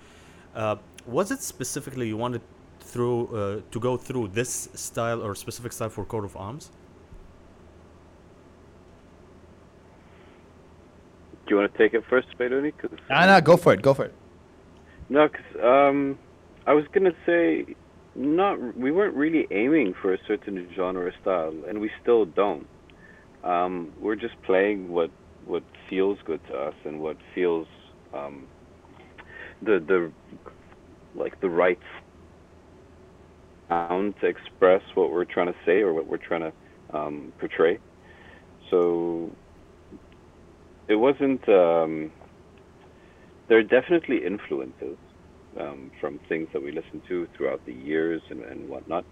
Speaker 1: Uh, was it specifically you wanted through uh, to go through this style or specific style for coat of arms?
Speaker 2: You want to take it first, Bailouni? Cause,
Speaker 3: Nah, nah, go for it. Go for it.
Speaker 2: No, 'cause, um, I was gonna say, not. We weren't really aiming for a certain genre or style, and we still don't. Um, we're just playing what what feels good to us and what feels um, the the like the right sound to express what we're trying to say or what we're trying to um, portray. So it wasn't. Um, there are definitely influences um, from things that we listened to throughout the years and, and whatnot,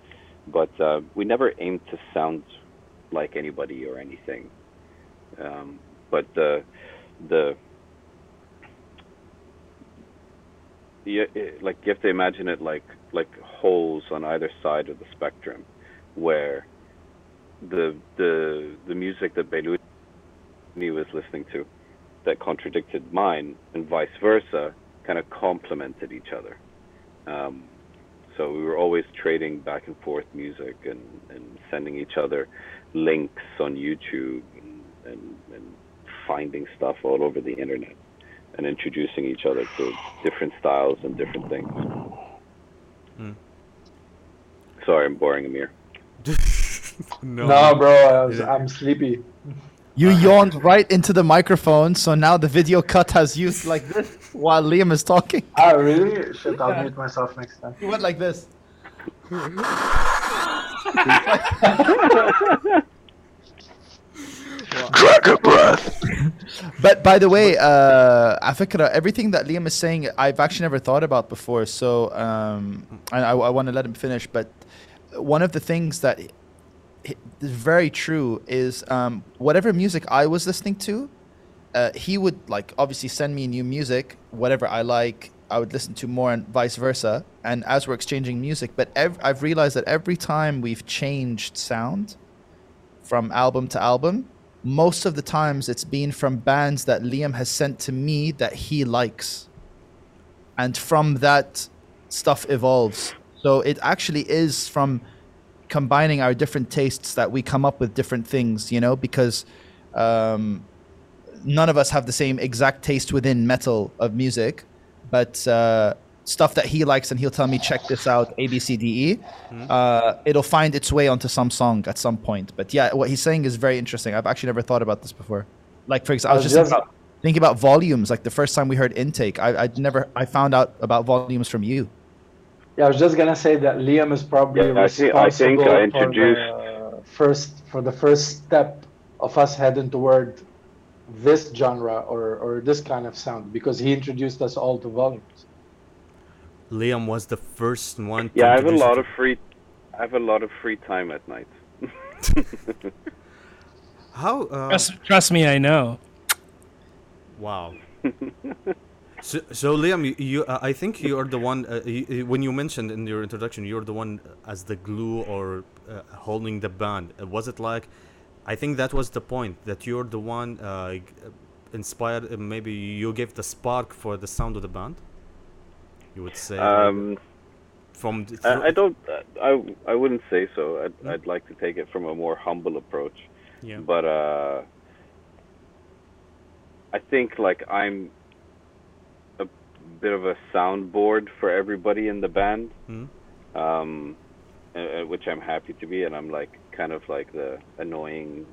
Speaker 2: but uh, we never aimed to sound like anybody or anything. Um, but the the yeah, it, like you have to imagine it like like holes on either side of the spectrum, where the the the music that Bailouni was listening to that contradicted mine and vice versa kind of complemented each other. Um, so we were always trading back and forth music and, and sending each other links on YouTube and, and, and finding stuff all over the internet and introducing each other to different styles and different things.
Speaker 1: Hmm.
Speaker 2: Sorry, I'm boring Amir.
Speaker 1: no. [laughs]
Speaker 5: No, bro, I was,
Speaker 1: Yeah.
Speaker 5: I'm sleepy.
Speaker 3: You yawned right into the microphone, so now the video cut has you like this while Liam is talking.
Speaker 5: Ah, really? Shit, I'll mute myself next time.
Speaker 3: You went like this.
Speaker 6: Dragon breath.
Speaker 3: But by the way, uh, Afikra, everything that Liam is saying, I've actually never thought about before. So um, I, I, I want to let him finish. But one of the things that i- is very true is um, whatever music I was listening to, uh, he would like obviously send me new music, whatever I like. I would listen to more and vice versa. And as we're exchanging music, but ev- I've realized that every time we've changed sound from album to album, most of the times it's been from bands that Liam has sent to me that he likes. And from that, stuff evolves. So it actually is from combining our different tastes that we come up with different things, you know, because um, none of us have the same exact taste within metal of music, but uh, stuff that he likes and he'll tell me, check this out, A, B, C, D, E, uh, it'll find its way onto some song at some point. But yeah, what he's saying is very interesting. I've actually never thought about this before. Like, for example, I was
Speaker 5: was
Speaker 3: just,
Speaker 5: just,
Speaker 3: thinking about volumes. Like the first time we heard intake, I I never I found out about volumes from you.
Speaker 5: Yeah, I was just gonna say that Liam is probably
Speaker 2: Yeah, I think- I think I introduced-
Speaker 5: for the first for the first step of us heading toward this genre or or this kind of sound because he introduced us all to volumes.
Speaker 1: Liam was the first one. to
Speaker 2: Yeah, I have a lot
Speaker 1: it
Speaker 2: of free. I have a lot of free time at night. [laughs]
Speaker 1: How? Uh,
Speaker 4: Trust, trust me, I know.
Speaker 1: Wow. [laughs] so, so Liam, you, you uh, I think you are the one. Uh, you, when you mentioned in your introduction, you're the one as the glue or uh, holding the band. Uh, was it like? I think that was the point that you're the one uh, inspired. Uh, maybe you gave the spark for the sound of the band. You would say
Speaker 2: Um,
Speaker 1: from. The,
Speaker 2: I, I don't. I I wouldn't say so. I'd, I'd like to take it from a more humble approach.
Speaker 1: Yeah.
Speaker 2: But uh, I think like I'm bit of a soundboard for everybody in the band,
Speaker 1: Mhm.
Speaker 2: um, uh, which I'm happy to be, and I'm like kind of like the annoying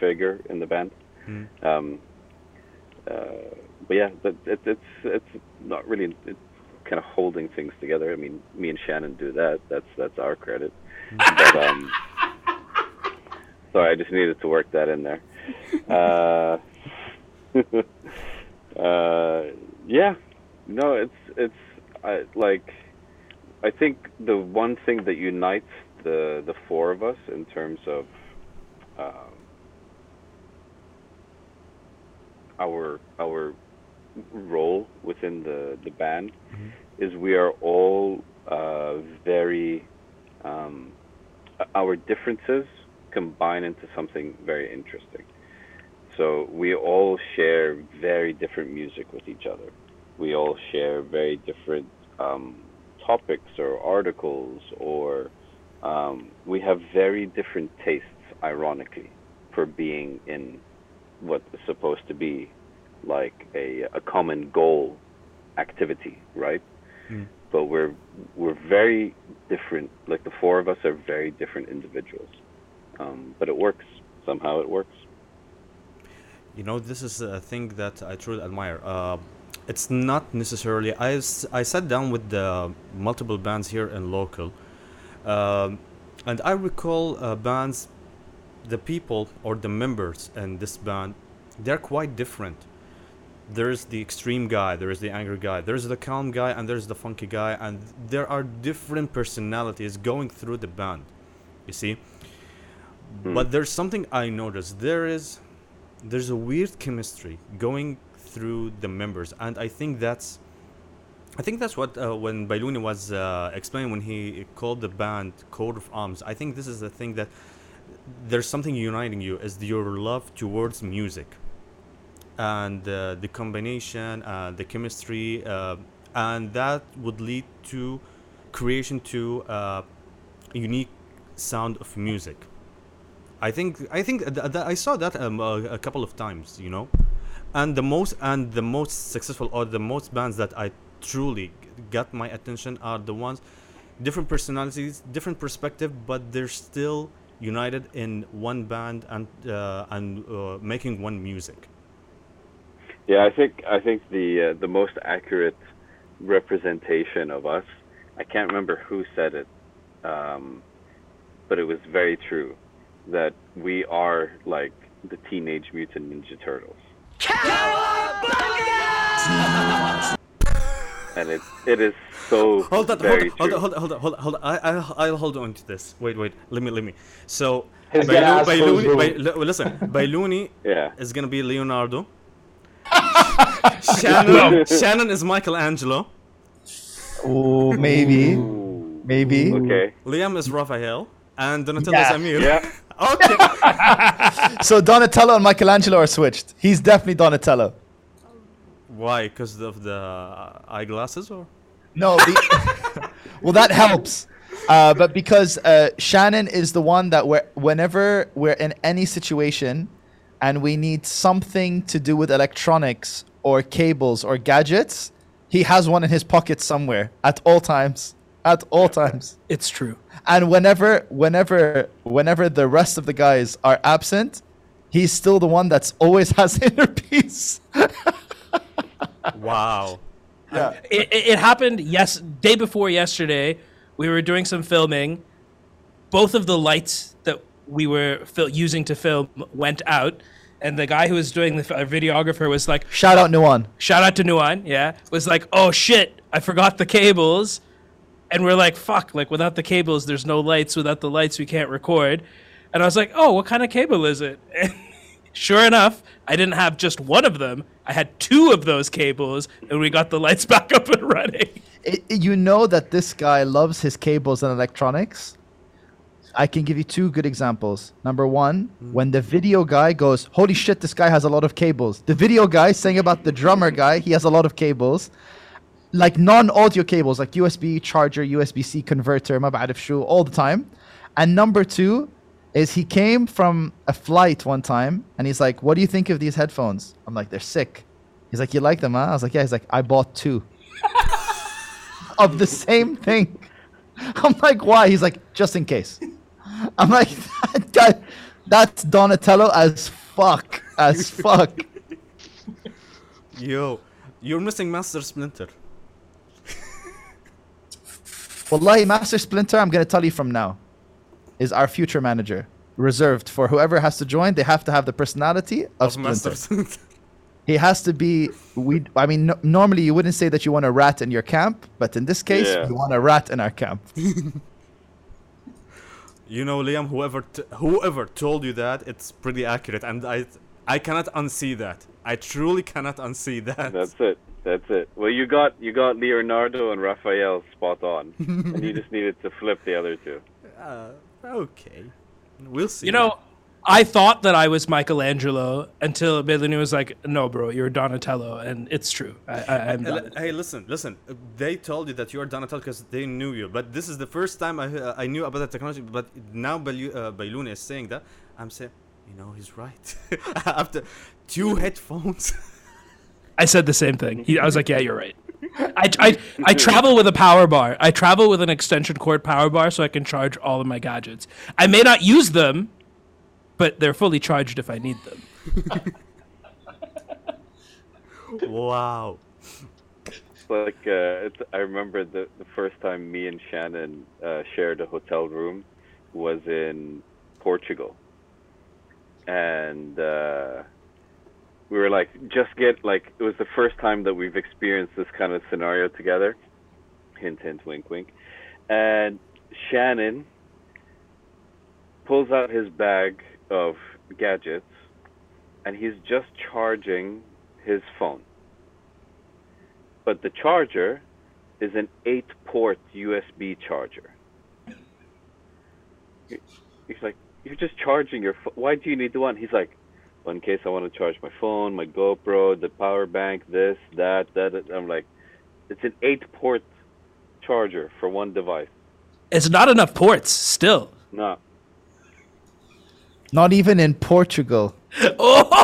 Speaker 2: figure in the band.
Speaker 1: Mhm.
Speaker 2: Um, uh, but yeah, but it, it's it's not really it's kind of holding things together. I mean, me and Shannon do that. That's that's our credit. [laughs] But um, sorry, I just needed to work that in there. Uh, [laughs] uh, yeah, no, it's it's I, like I think the one thing that unites the the four of us in terms of um, our our role within the the band is we are all uh, very um, our differences combine into something very interesting. So we all share very different music with each other. We all share very different um, topics or articles, or um, we have very different tastes, ironically, for being in what is supposed to be like a, a common goal activity, right?
Speaker 1: Mm.
Speaker 2: But we're we're very different. Like the four of us are very different individuals, um, but it works somehow. It works.
Speaker 1: You know, this is a thing that I truly admire. Uh, it's not necessarily. I, I sat down with the multiple bands here in local, um, and I recall uh, bands, the people or the members in this band, they're quite different. There's the extreme guy, there's the angry guy, there's the calm guy, and there's the funky guy, and there are different personalities going through the band. You see, but there's something I noticed. There is there's a weird chemistry going through the members and i think that's i think that's what uh, when Bailouni was uh, explaining when he called the band coat of arms i think this is the thing that there's something uniting you is your love towards music. And uh, the combination uh, the chemistry uh, and that would lead to creation to uh, a unique sound of music I think I think th- th- I saw that um, a, a couple of times, you know, and the most and the most successful or the most bands that I truly got my attention are the ones, different personalities, different perspective, but they're still united in one band and uh, and uh, making one music.
Speaker 2: Yeah, I think I think the uh, the most accurate representation of us. I can't remember who said it, um, but it was very true that we are like the Teenage Mutant Ninja Turtles. and it it is so
Speaker 1: Hold on, hold
Speaker 2: very
Speaker 1: on, hold
Speaker 2: true.
Speaker 1: on, hold on, hold on, hold on, hold on. I, I, I'll hold on to this. Wait, wait. Let me, let me. So,
Speaker 5: He's gonna ask for his
Speaker 1: Bailouni,
Speaker 5: room.
Speaker 1: Bai- listen, [laughs] Bailouni
Speaker 2: Yeah.
Speaker 1: is gonna be Leonardo. [laughs] Shannon, Shannon is Michelangelo.
Speaker 3: Oh, maybe, maybe.
Speaker 2: Okay.
Speaker 1: Liam is Raphael. And Donatello
Speaker 3: Yeah.
Speaker 1: is Amir.
Speaker 2: Yeah. [laughs]
Speaker 1: Okay. [laughs]
Speaker 3: So Donatello and Michelangelo are switched. He's definitely Donatello.
Speaker 1: Why? Because of the eyeglasses, or?
Speaker 3: No, the, [laughs] well that helps. Uh, but because uh, Shannon is the one that we're, whenever we're in any situation and we need something to do with electronics or cables or gadgets, he has one in his pocket somewhere at all times. At all times.
Speaker 4: It's true.
Speaker 3: And whenever, whenever, whenever the rest of the guys are absent, he's still the one that's always [laughs] has inner peace.
Speaker 1: Wow.
Speaker 3: yeah.
Speaker 4: it, it, it happened yes day before yesterday we were doing some filming both of the lights that we were fil- using to film went out and the guy who was doing the f- uh, videographer was like
Speaker 3: Shout out Nuan.
Speaker 4: shout out to Nuan, yeah, was like, oh shit, I forgot the cables. And we're like, fuck, like without the cables, there's no lights. Without the lights, we can't record. And I was like, oh, what kind of cable is it? And [laughs] sure enough, I didn't have just one of them. I had two of those cables, and we got the lights [laughs] back up and running.
Speaker 3: I- I- you know that this guy loves his cables and electronics. I can give you two good examples. Number one, hmm. when the video guy goes, "Holy shit, this guy has a lot of cables." The video guy saying about the drummer guy, he has a lot of cables, like non-audio cables, like USB charger, USB-C converter, ما بعرف شو, all the time. And number two is he came from a flight one time, and he's like, "What do you think of these headphones?" I'm like, "They're sick." He's like, "You like them, huh?" I was like, "Yeah." He's like, "I bought two [laughs] of the same thing." [laughs] I'm like, "Why?" He's like, "Just in case." [laughs] I'm like, that guy, "That's Donatello as fuck, as fuck."
Speaker 1: Yo, you're missing Master Splinter.
Speaker 3: Wallahi, Master Splinter, I'm gonna tell you from now, is our future manager. Reserved for whoever has to join. They have to have the personality of,
Speaker 1: Of
Speaker 3: Splinter.
Speaker 1: Master Splinter. [laughs]
Speaker 3: He has to be. We. I mean, no, normally you wouldn't say that you want a rat in your camp, but in this case,
Speaker 2: Yeah.
Speaker 3: you want a rat in our camp. [laughs]
Speaker 1: You know, Liam, whoever t- whoever told you that, it's pretty accurate, and I I cannot unsee that. I truly cannot unsee that.
Speaker 2: That's it. That's it. Well, you got you got Leonardo and Raphael spot on, [laughs] and you just needed to flip the other two.
Speaker 1: Uh, okay, we'll see.
Speaker 4: You know, I thought that I was Michelangelo until Bailouni was like, no, bro, you're Donatello. And it's true. I, I, I'm
Speaker 1: Hey,
Speaker 4: Donatello.
Speaker 1: Hey, listen, listen. uh, They told you that you are Donatello because they knew you, but this is the first time I uh, I knew about the technology. But now Bailu- uh, is saying that, I'm saying, you know, he's right. [laughs] After two headphones. [laughs]
Speaker 4: I said the same thing. He, I was like, yeah, you're right. I, I, I [laughs] travel with a power bar. I travel with an extension cord power bar so I can charge all of my gadgets. I may not use them, but they're fully charged if I need them. [laughs]
Speaker 1: wow.
Speaker 2: It's like uh, it's, I remember the the first time me and Shannon uh, shared a hotel room was in Portugal, and uh, we were like just get like it was the first time that we've experienced this kind of scenario together. Hint, hint, wink, wink. And Shannon pulls out his bag of gadgets, and he's just charging his phone but the charger is an eight port USB charger. He's like, You're just charging your phone. Why do you need the one? He's like, in case I want to charge my phone, my GoPro, the power bank, this, that, that. that." I'm like, It's an eight port charger for one device.
Speaker 4: It's not enough ports still.
Speaker 2: No.
Speaker 3: Not even in Portugal. [laughs] Oh!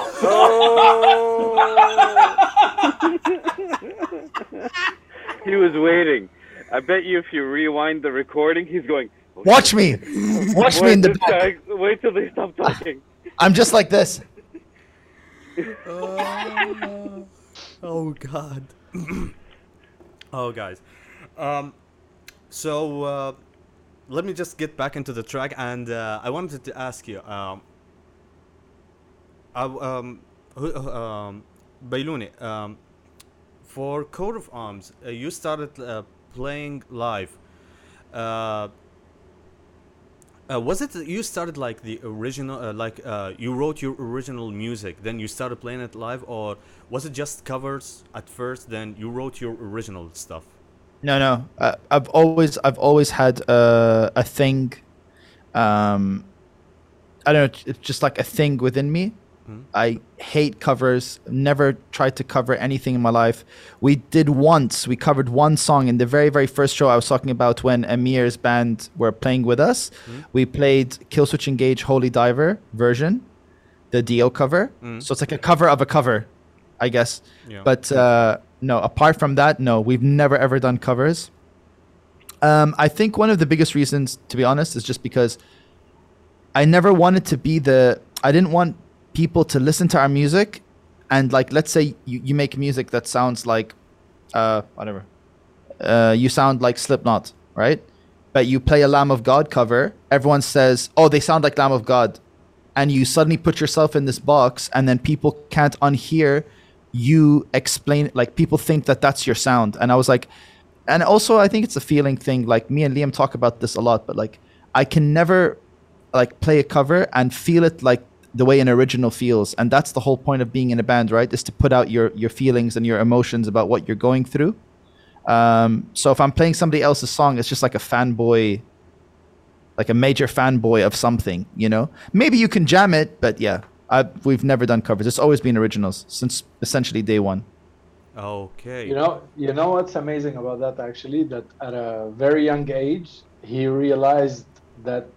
Speaker 3: [laughs]
Speaker 2: He was waiting. I bet you if you rewind the recording, he's going, "Oh,
Speaker 3: Watch me, watch me in the back.
Speaker 2: guy, wait till they stop talking. [laughs]
Speaker 3: I'm just like this.
Speaker 1: Oh God. [clears throat] oh guys. Um, so uh, let me just get back into the track, and uh, I wanted to ask you. Um, I, um, uh, um, Bailouni, um, for Coat of Arms, uh, you started uh, playing live. Uh, uh, was it you started like the original, uh, like uh, you wrote your original music, then you started playing it live, or was it just covers at first, then you wrote your original stuff?
Speaker 3: No, no. Uh, I've always, I've always had uh, a thing. Um, I don't know. It's just like a thing within me. I hate covers. Never tried to cover anything in my life. We did once. We covered one song in the very, very first show I was talking about when Amir's band were playing with us. We played Killswitch Engage Holy Diver version, the Dio cover. So it's like a cover of a cover, I guess.
Speaker 1: Yeah.
Speaker 3: But uh, no, apart from that, no, we've never ever done covers. Um, I think one of the biggest reasons, to be honest, is just because I never wanted to be the. I didn't want people to listen to our music, and like let's say you, you make music that sounds like, uh, whatever, uh, you sound like Slipknot, right? But you play a Lamb of God cover, everyone says, "Oh, they sound like Lamb of God," and you suddenly put yourself in this box, and then people can't unhear you explain. Like people think that that's your sound, and I was like, and also I think it's a feeling thing. Like me and Liam talk about this a lot, but like I can never like play a cover and feel it like the way an original feels. And that's the whole point of being in a band right? Is to put out your your feelings and your emotions about what you're going through. Um, so if i'm playing somebody else's song it's just like a fanboy like a major fanboy of something you know? Maybe you can jam it but yeah I, we've never done covers. It's always been originals since essentially day one.
Speaker 1: Okay.
Speaker 5: You know, you know what's amazing about that actually? That at a very young age, he realized that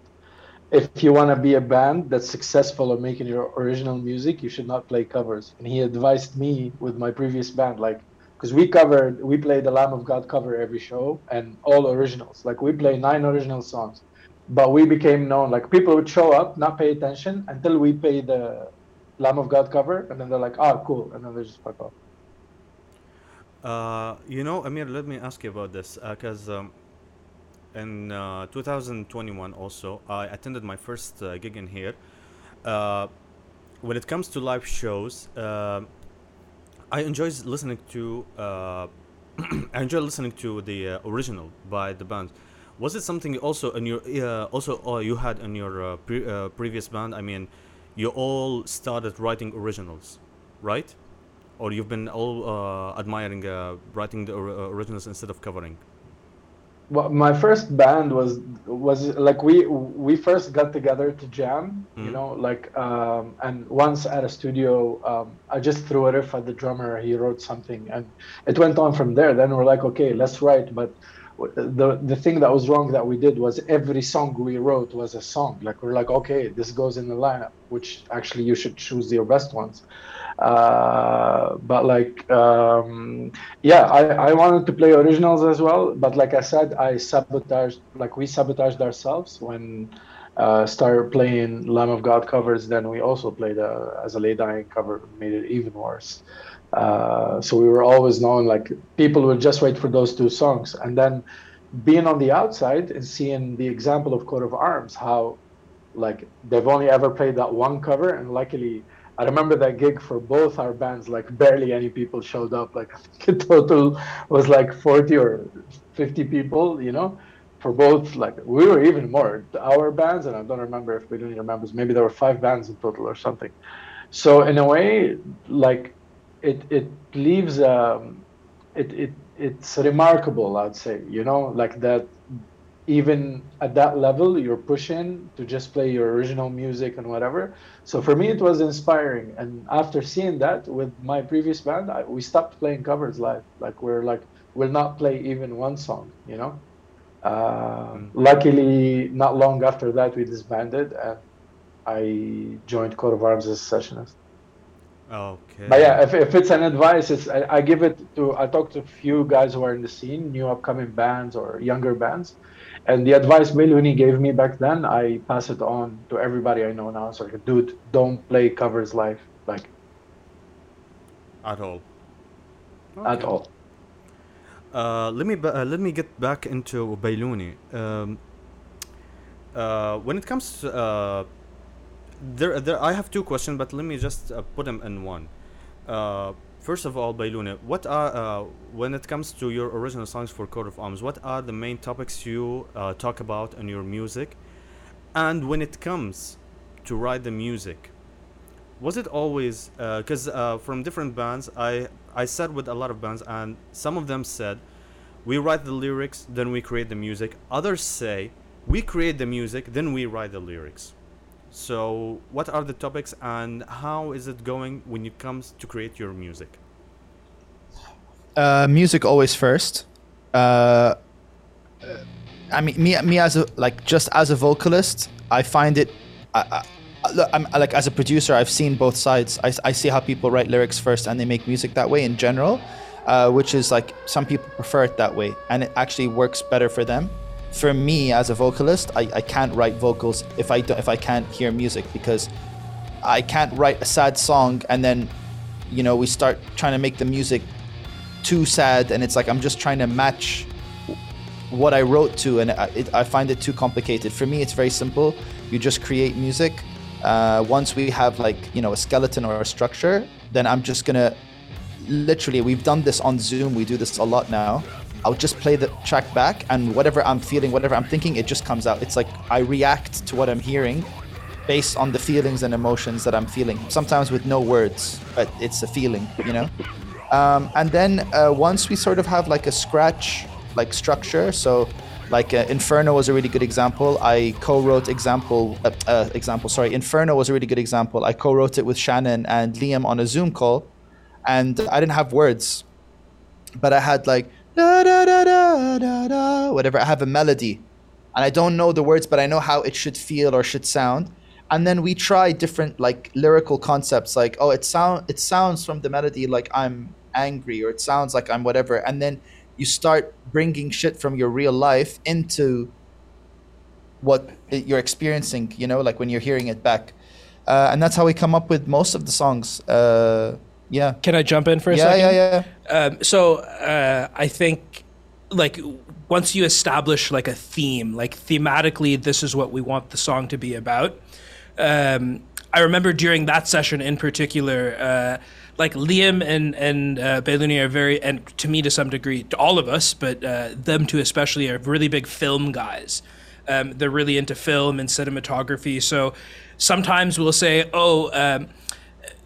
Speaker 5: if you want to be a band that's successful at making your original music, you should not play covers. And he advised me with my previous band, like, because we covered, we played the Lamb of God cover every show and all originals. Like, we play nine original songs, but we became known. Like, people would show up, not pay attention until we play the Lamb of God cover, and then they're like, "Ah, cool," and then they just fuck off.
Speaker 1: Uh, you know, Amir, let me ask you about this because um, in uh, 2021 also I attended my first uh, gig in here. Uh, when it comes to live shows, uh, I enjoy listening to. Uh, [clears throat] I enjoy listening to the uh, original by the band. Was it something also in your also you had in your pre- previous band? I mean, you all started writing originals, right? or you've been all admiring writing the or- originals instead of covering
Speaker 5: Well, my first band was was like we we first got together to jam, you
Speaker 1: Mhm.
Speaker 5: know, like um, and once at a studio, um, I just threw a riff at the drummer. He wrote something, and it went on from there. Then we're like, okay, let's write. But the the thing that was wrong that we did was every song we wrote was a song. Like we're like, okay, this goes in the lineup, which actually you should choose your best ones. Uh, but like um, yeah I, I wanted to play originals as well but like i said i sabotaged like we sabotaged ourselves when uh started playing lamb of god covers then we also played uh, As I Lay Dying cover made it even worse. Uh, so we were always known like people would just wait for those two songs. And then being on the outside and seeing the example of coat of arms how like they've only ever played that one cover and luckily I remember that gig for both our bands, like barely any people showed up. Like [laughs] the total was like 40 or 50 people, you know, for both. Like we were even more, our bands, and I don't remember if we didn't remember, maybe there were five bands in total or something. So in a way, like it, it leaves, um, it, it, it's remarkable, I'd say, you know, like that even at that level you're pushing to just play your original music and whatever. So for me it was inspiring. And after seeing that with my previous band I, we stopped playing covers live. Like we're like we'll not play even one song you know? Uh, luckily not long after that we disbanded and i joined coat of arms as a sessionist.
Speaker 1: Okay.
Speaker 5: But yeah, if, if it's an advice, it's I, I give it to I talk to a few guys who are in the scene, new upcoming bands or younger bands, and the advice Bailouni gave me back then, I pass it on to everybody I know now. So like, dude, don't play covers live, like
Speaker 1: at all
Speaker 5: at all.
Speaker 1: Uh, let me uh, let me get back into Bailouni. Um, uh, when it comes to, uh, there, there, I have two questions, but let me just uh, put them in one. Uh, first of all, Bailouni, what are uh, when it comes to your original songs for Coat of Arms? What are the main topics you uh, talk about in your music? And when it comes to write the music, was it always because uh, from different bands i i sat with a lot of bands and some of them said we write the lyrics then we create the music others say we create the music then we write the lyrics so what are the topics and how is it going when it comes to create your music
Speaker 3: uh, music always first. Uh, I mean, me, me as a like just as a vocalist, I find it. I, I, I'm like as a producer, I've seen both sides. I, I see how people write lyrics first and they make music that way in general, uh, which is like some people prefer it that way, and it actually works better for them. For me as a vocalist, I, I can't write vocals if I don't, if I can't hear music because I can't write a sad song and then, you know, we start trying to make the music too sad, and it's like I'm just trying to match what I wrote to, and I, it, I find it too complicated. For me, it's very simple. You just create music. Uh, once we have like you know a skeleton or a structure, then I'm just gonna literally. We've done this on Zoom. We do this a lot now. I'll just play the track back, and whatever I'm feeling, whatever I'm thinking, it just comes out. It's like I react to what I'm hearing based on the feelings and emotions that I'm feeling. Sometimes with no words, but it's a feeling, you know. [laughs] Um, and then uh, once we sort of have like a scratch like structure, so like uh, Inferno was a really good example. I co-wrote example uh, uh, example sorry Inferno was a really good example. I co-wrote it with Shannon and Liam on a Zoom call, and I didn't have words, but I had like da da da da da da whatever. I have a melody, and I don't know the words, but I know how it should feel or should sound. And then we try different like lyrical concepts, like oh, it sound it sounds from the melody like I'm angry, or it sounds like I'm whatever, and then you start bringing shit from your real life into what you're experiencing. You know, like when you're hearing it back, uh, and that's how we come up with most of the songs. Uh, yeah,
Speaker 4: Can I jump in for a
Speaker 3: yeah,
Speaker 4: second?
Speaker 3: yeah, yeah.
Speaker 4: Um, so uh, I think like once you establish like a theme, like thematically, this is what we want the song to be about. Um, I remember during that session in particular, uh, like Liam and and uh, are very, and to me to some degree, to all of us, but uh, them two especially are really big film guys. Um, they're really into film and cinematography. So sometimes we'll say, oh. Um,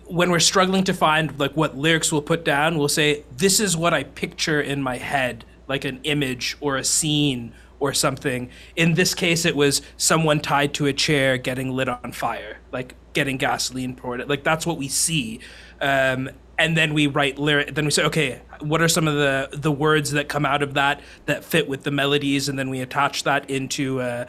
Speaker 4: when we're struggling to find like what lyrics we'll put down, we'll say, "This is what I picture in my head, like an image or a scene or something." In this case, it was someone tied to a chair getting lit on fire, like getting gasoline poured. Like that's what we see, um, and then we write lyric. Then we say, "Okay, what are some of the the words that come out of that that fit with the melodies?" And then we attach that into. Uh,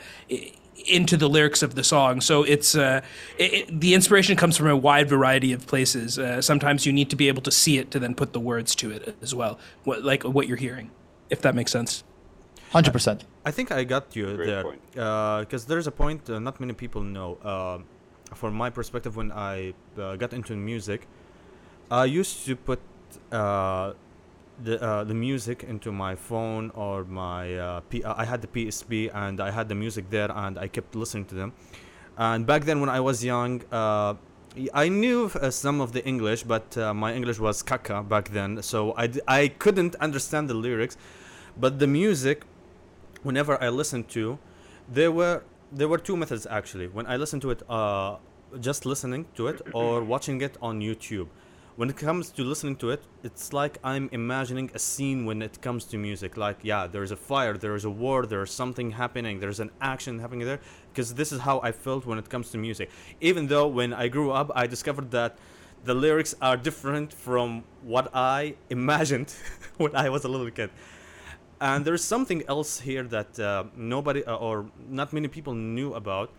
Speaker 4: into the lyrics of the song. So it's uh, it, it, the inspiration comes from a wide variety of places. Uh, sometimes you need to be able to see it to then put the words to it as well, what, like what you're hearing, if that makes sense.
Speaker 3: Hundred percent.
Speaker 1: I think I got you
Speaker 2: Great
Speaker 1: there
Speaker 2: point.
Speaker 1: because there's a point uh, not many people know. Uh, from my perspective, when I uh, got into music, I used to put uh, the uh, the music into my phone or my uh, P- I had the PSP and I had the music there and I kept listening to them. And back then, when I was young, uh, I knew uh, some of the English, but uh, my English was caca back then, so I, d- I couldn't understand the lyrics. But the music, whenever I listened to, there were there were two methods actually. When I listened to it, uh, just listening to it or watching it on YouTube. When it comes to listening to it, it's like I'm imagining a scene when it comes to music. Like, yeah, there's a fire, there is a war, there's something happening, there's an action happening there. Because this is how I felt when it comes to music. Even though when I grew up, I discovered that the lyrics are different from what I imagined [laughs] when I was a little kid. And there's something else here that uh, nobody uh, or not many people knew about.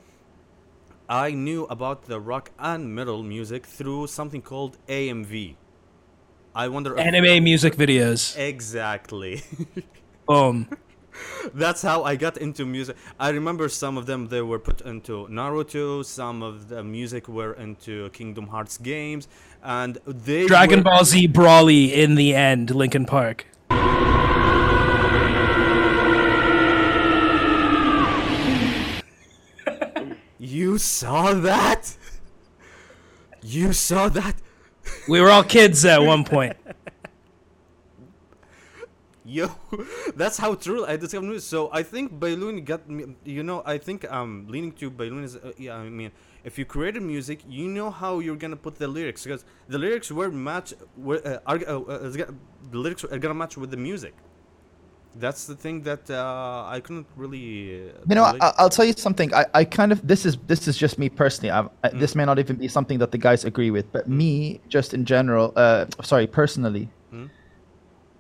Speaker 1: I knew about the rock and metal music through something called AMV. I wonder if
Speaker 4: Anime music videos.
Speaker 1: exactly. [laughs]
Speaker 4: Boom.
Speaker 1: That's how I got into music. I remember some of them they were put into Naruto, some of the music were into Kingdom Hearts games, and they
Speaker 4: Dragon
Speaker 1: were-
Speaker 4: Ball Z Broly in the end, Linkin Park.
Speaker 1: You saw that? You saw that?
Speaker 4: We were all kids at one point. [laughs]
Speaker 1: Yo, that's how true I discovered music. So I think Bailun got me. You know, I think um leaning to Bailun is uh, yeah. I mean, if you created music, you know how you're gonna put the lyrics because the lyrics were match. Were, uh, are, uh, uh, the lyrics are gonna match with the music. That's the thing that uh, I couldn't really. Uh,
Speaker 3: You know,
Speaker 1: relate-
Speaker 3: I, I'll tell you something. I, I kind of this is this is just me personally. i
Speaker 1: Mm.
Speaker 3: This may not even be something that the guys agree with, but me, just in general, uh, sorry, personally,
Speaker 1: Mm.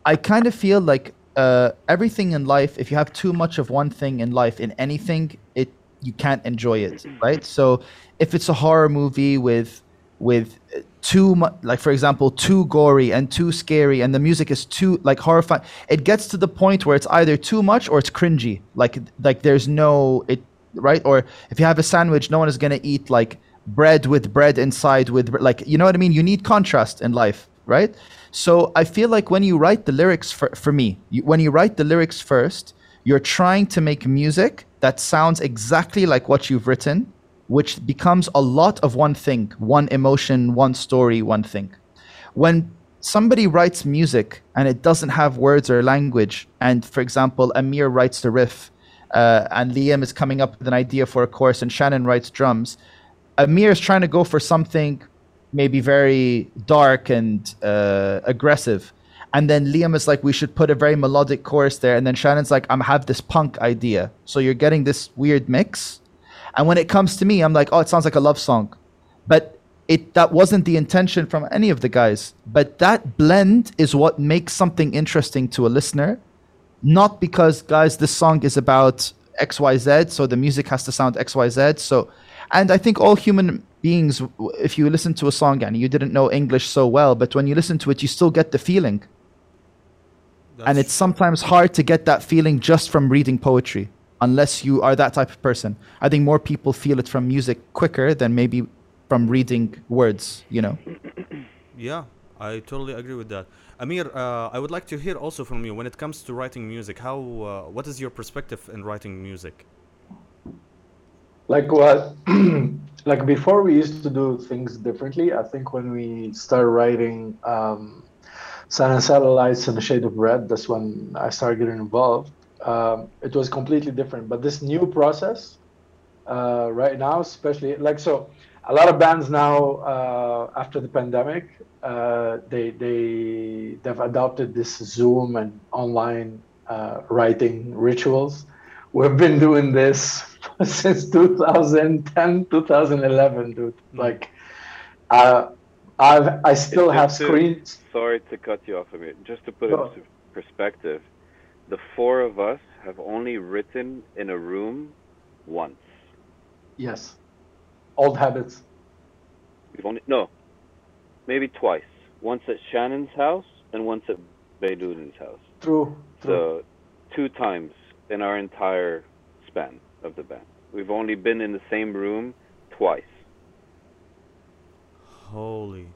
Speaker 3: I kind of feel like uh, everything in life. If you have too much of one thing in life, in anything, it you can't enjoy it, right? So, if it's a horror movie with with too much, like for example, too gory and too scary, and the music is too like horrifying, it gets to the point where it's either too much or it's cringy. Like like there's no it right or if you have a sandwich, no one is gonna eat like bread with bread inside with like you know what I mean. You need contrast in life, right? So I feel like when you write the lyrics for for me, you, when you write the lyrics first, you're trying to make music that sounds exactly like what you've written, which becomes a lot of one thing, one emotion, one story, one thing. When somebody writes music and it doesn't have words or language, and for example, Amir writes the riff, uh, and Liam is coming up with an idea for a chorus, and Shannon writes drums, Amir is trying to go for something maybe very dark and uh, aggressive. And then Liam is like, we should put a very melodic chorus there. And then Shannon's like, I'm have this punk idea. So you're getting this weird mix. And when it comes to me, I'm like, oh, it sounds like a love song. But it that wasn't the intention from any of the guys. But that blend is what makes something interesting to a listener. Not because, guys, this song is about XYZ, so the music has to sound XYZ. So and I think all human beings, if you listen to a song and you didn't know English so well, but when you listen to it, you still get the feeling. and it's sometimes hard to get that feeling just from reading poetry, unless you are that type of person. I think more people feel it from music quicker than maybe from reading words, you know?
Speaker 1: Yeah, I totally agree with that. Amir, uh, I would like to hear also from you when it comes to writing music. How, uh, what is your perspective in writing music?
Speaker 5: like what [clears throat] like before we used to do things differently i think when we started writing um sun and satellites and a shade of red that's when i started getting involved um, it was completely different but this new process uh, right now especially like so a lot of bands now uh, after the pandemic uh, they they they've adopted this zoom and online uh, writing rituals we've been doing this [laughs] since 2010 2011 dude like uh, I've, i still have
Speaker 2: Just to-
Speaker 5: screens
Speaker 2: Sorry to cut you off, Amir. Just to put it
Speaker 5: No.
Speaker 2: into perspective, the four of us have only written in a room once.
Speaker 5: yes old habits
Speaker 2: We've only no, maybe twice. Once at Shannon's house and once at Bailouni's house.
Speaker 5: true true
Speaker 2: So two times in our entire span of the band. We've only been in the same room twice.
Speaker 1: Holy.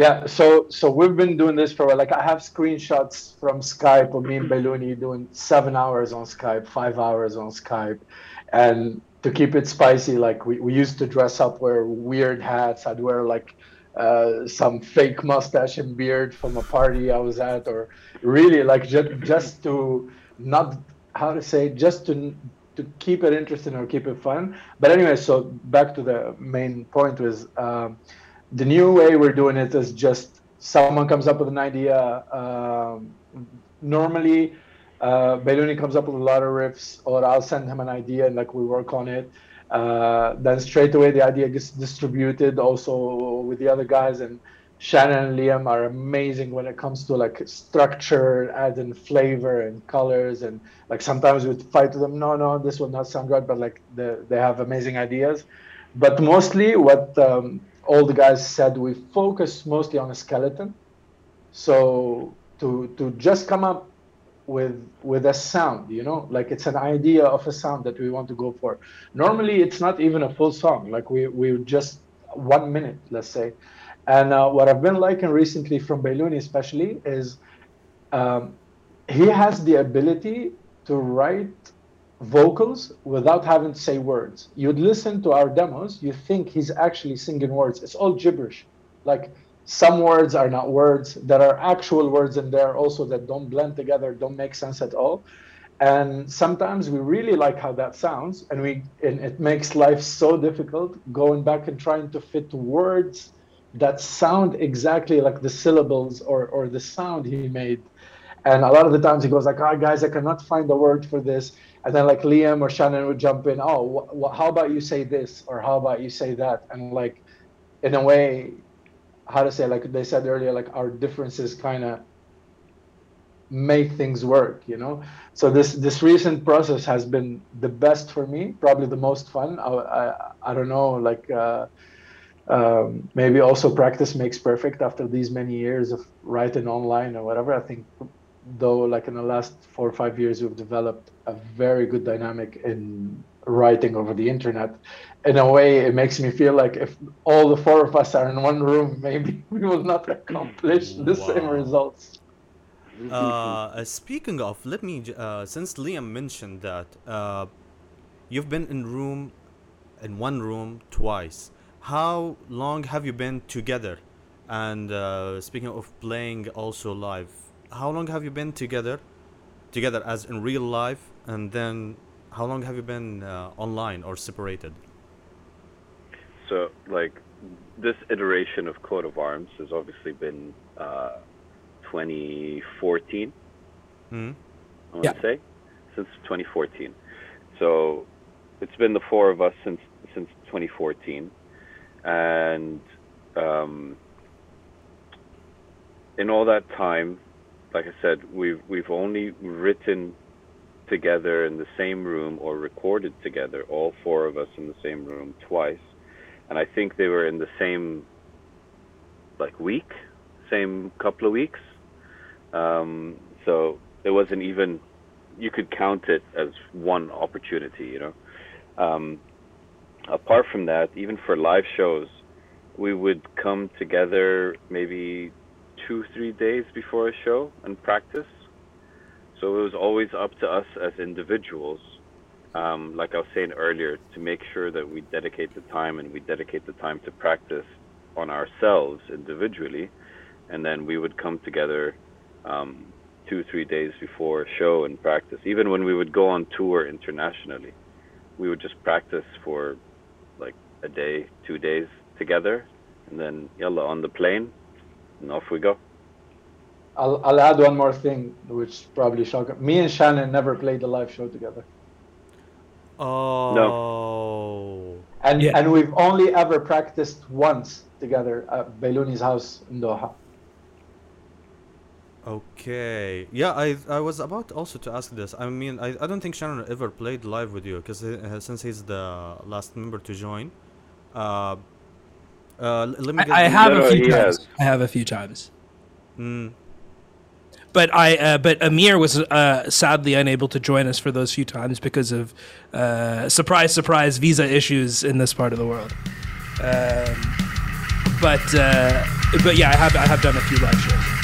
Speaker 5: Yeah, so so we've been doing this for like I have screenshots from Skype of me and Bailouni doing seven hours on Skype, five hours on Skype, and to keep it spicy, like we, we used to dress up, wear weird hats. I'd wear like uh, some fake mustache and beard from a party I was at, or really like just just to not how to say just to to keep it interesting or keep it fun. But anyway, so back to the main point was. Um, the new way we're doing it is just someone comes up with an idea. Um, normally, uh, comes up with a lot of riffs, or I'll send him an idea and like we work on it. Uh, then straight away the idea gets distributed also with the other guys and Shannon and Liam are amazing when it comes to like structure, adding flavor and colors and like sometimes we fight with them. No, no, this will not sound right, but like the, they have amazing ideas. But mostly what um, all the guys said, we focus mostly on a skeleton. So to to just come up with with a sound, you know, like it's an idea of a sound that we want to go for. Normally, it's not even a full song. Like we we just one minute, let's say. And uh, what I've been liking recently from Bailouni, especially, is um, he has the ability to write vocals without having to say words. You'd listen to our demos, you think he's actually singing words. It's all gibberish. Like some words are not words. There are actual words in there also that don't blend together, don't make sense at all. And sometimes we really like how that sounds, and we and it makes life so difficult going back and trying to fit words that sound exactly like the syllables or or the sound he made. And a lot of the times he goes like, "Oh, guys, I cannot find a word for this." And then like Liam or Shannon would jump in. Oh, wh- wh- how about you say this or how about you say that? And like, in a way, how to say like they said earlier, like our differences kind of make things work, you know. So this this recent process has been the best for me, probably the most fun. I I, I don't know, like. Uh, um, maybe also practice makes perfect after these many years of writing online or whatever. I think though like in the last four or five years we've developed a very good dynamic in writing over the internet. In a way, it makes me feel like if all the four of us are in one room, [laughs] maybe we will not accomplish the same results.
Speaker 1: Uh, uh, speaking of, let me uh, since Liam mentioned that uh, you've been in room, in one room twice. How long have you been together? And uh, speaking of playing also live, how long have you been together? Together as in real life, and then how long have you been uh, online or separated?
Speaker 2: So, like, this iteration of Coat of Arms has obviously been uh, 2014,
Speaker 1: Hmm.
Speaker 2: I want
Speaker 4: Yeah.
Speaker 2: to say, since 2014. So, it's been the four of us since since 2014, and um, in all that time, like I said, we've we've only written together in the same room or recorded together, all four of us in the same room twice, and I think they were in the same like week, same couple of weeks. Um, so it wasn't even you could count it as one opportunity, you know. Um, apart from that, even for live shows, we would come together maybe two, three days before a show and practice. So it was always up to us as individuals, um, like I was saying earlier, to make sure that we dedicate the time and we dedicate the time to practice on ourselves individually, and then we would come together um, two, three days before a show and practice. Even when we would go on tour internationally, we would just practice for like a day, two days together, and then yalla on the plane, and off we go.
Speaker 5: I'll, I'll add one more thing, which probably shock. Me and Shannon never played a live show together,
Speaker 1: Oh. No.
Speaker 5: and
Speaker 4: Yeah.
Speaker 5: and we've only ever practiced once together at Bailouni's house in Doha.
Speaker 1: Okay. Yeah, I I was about also to ask this. I mean, I, I don't think Shannon ever played live with you because since he's the last member to join. Uh, uh, let me.
Speaker 4: I,
Speaker 1: get
Speaker 4: I
Speaker 1: the-
Speaker 4: have
Speaker 2: No,
Speaker 4: a few times.
Speaker 2: has.
Speaker 4: I have a few times.
Speaker 1: Mm,
Speaker 4: But I, uh, but Amir was uh, sadly unable to join us for those few times because of uh, surprise, surprise visa issues in this part of the world. Um, but uh, but yeah, I have I have done a few live shows.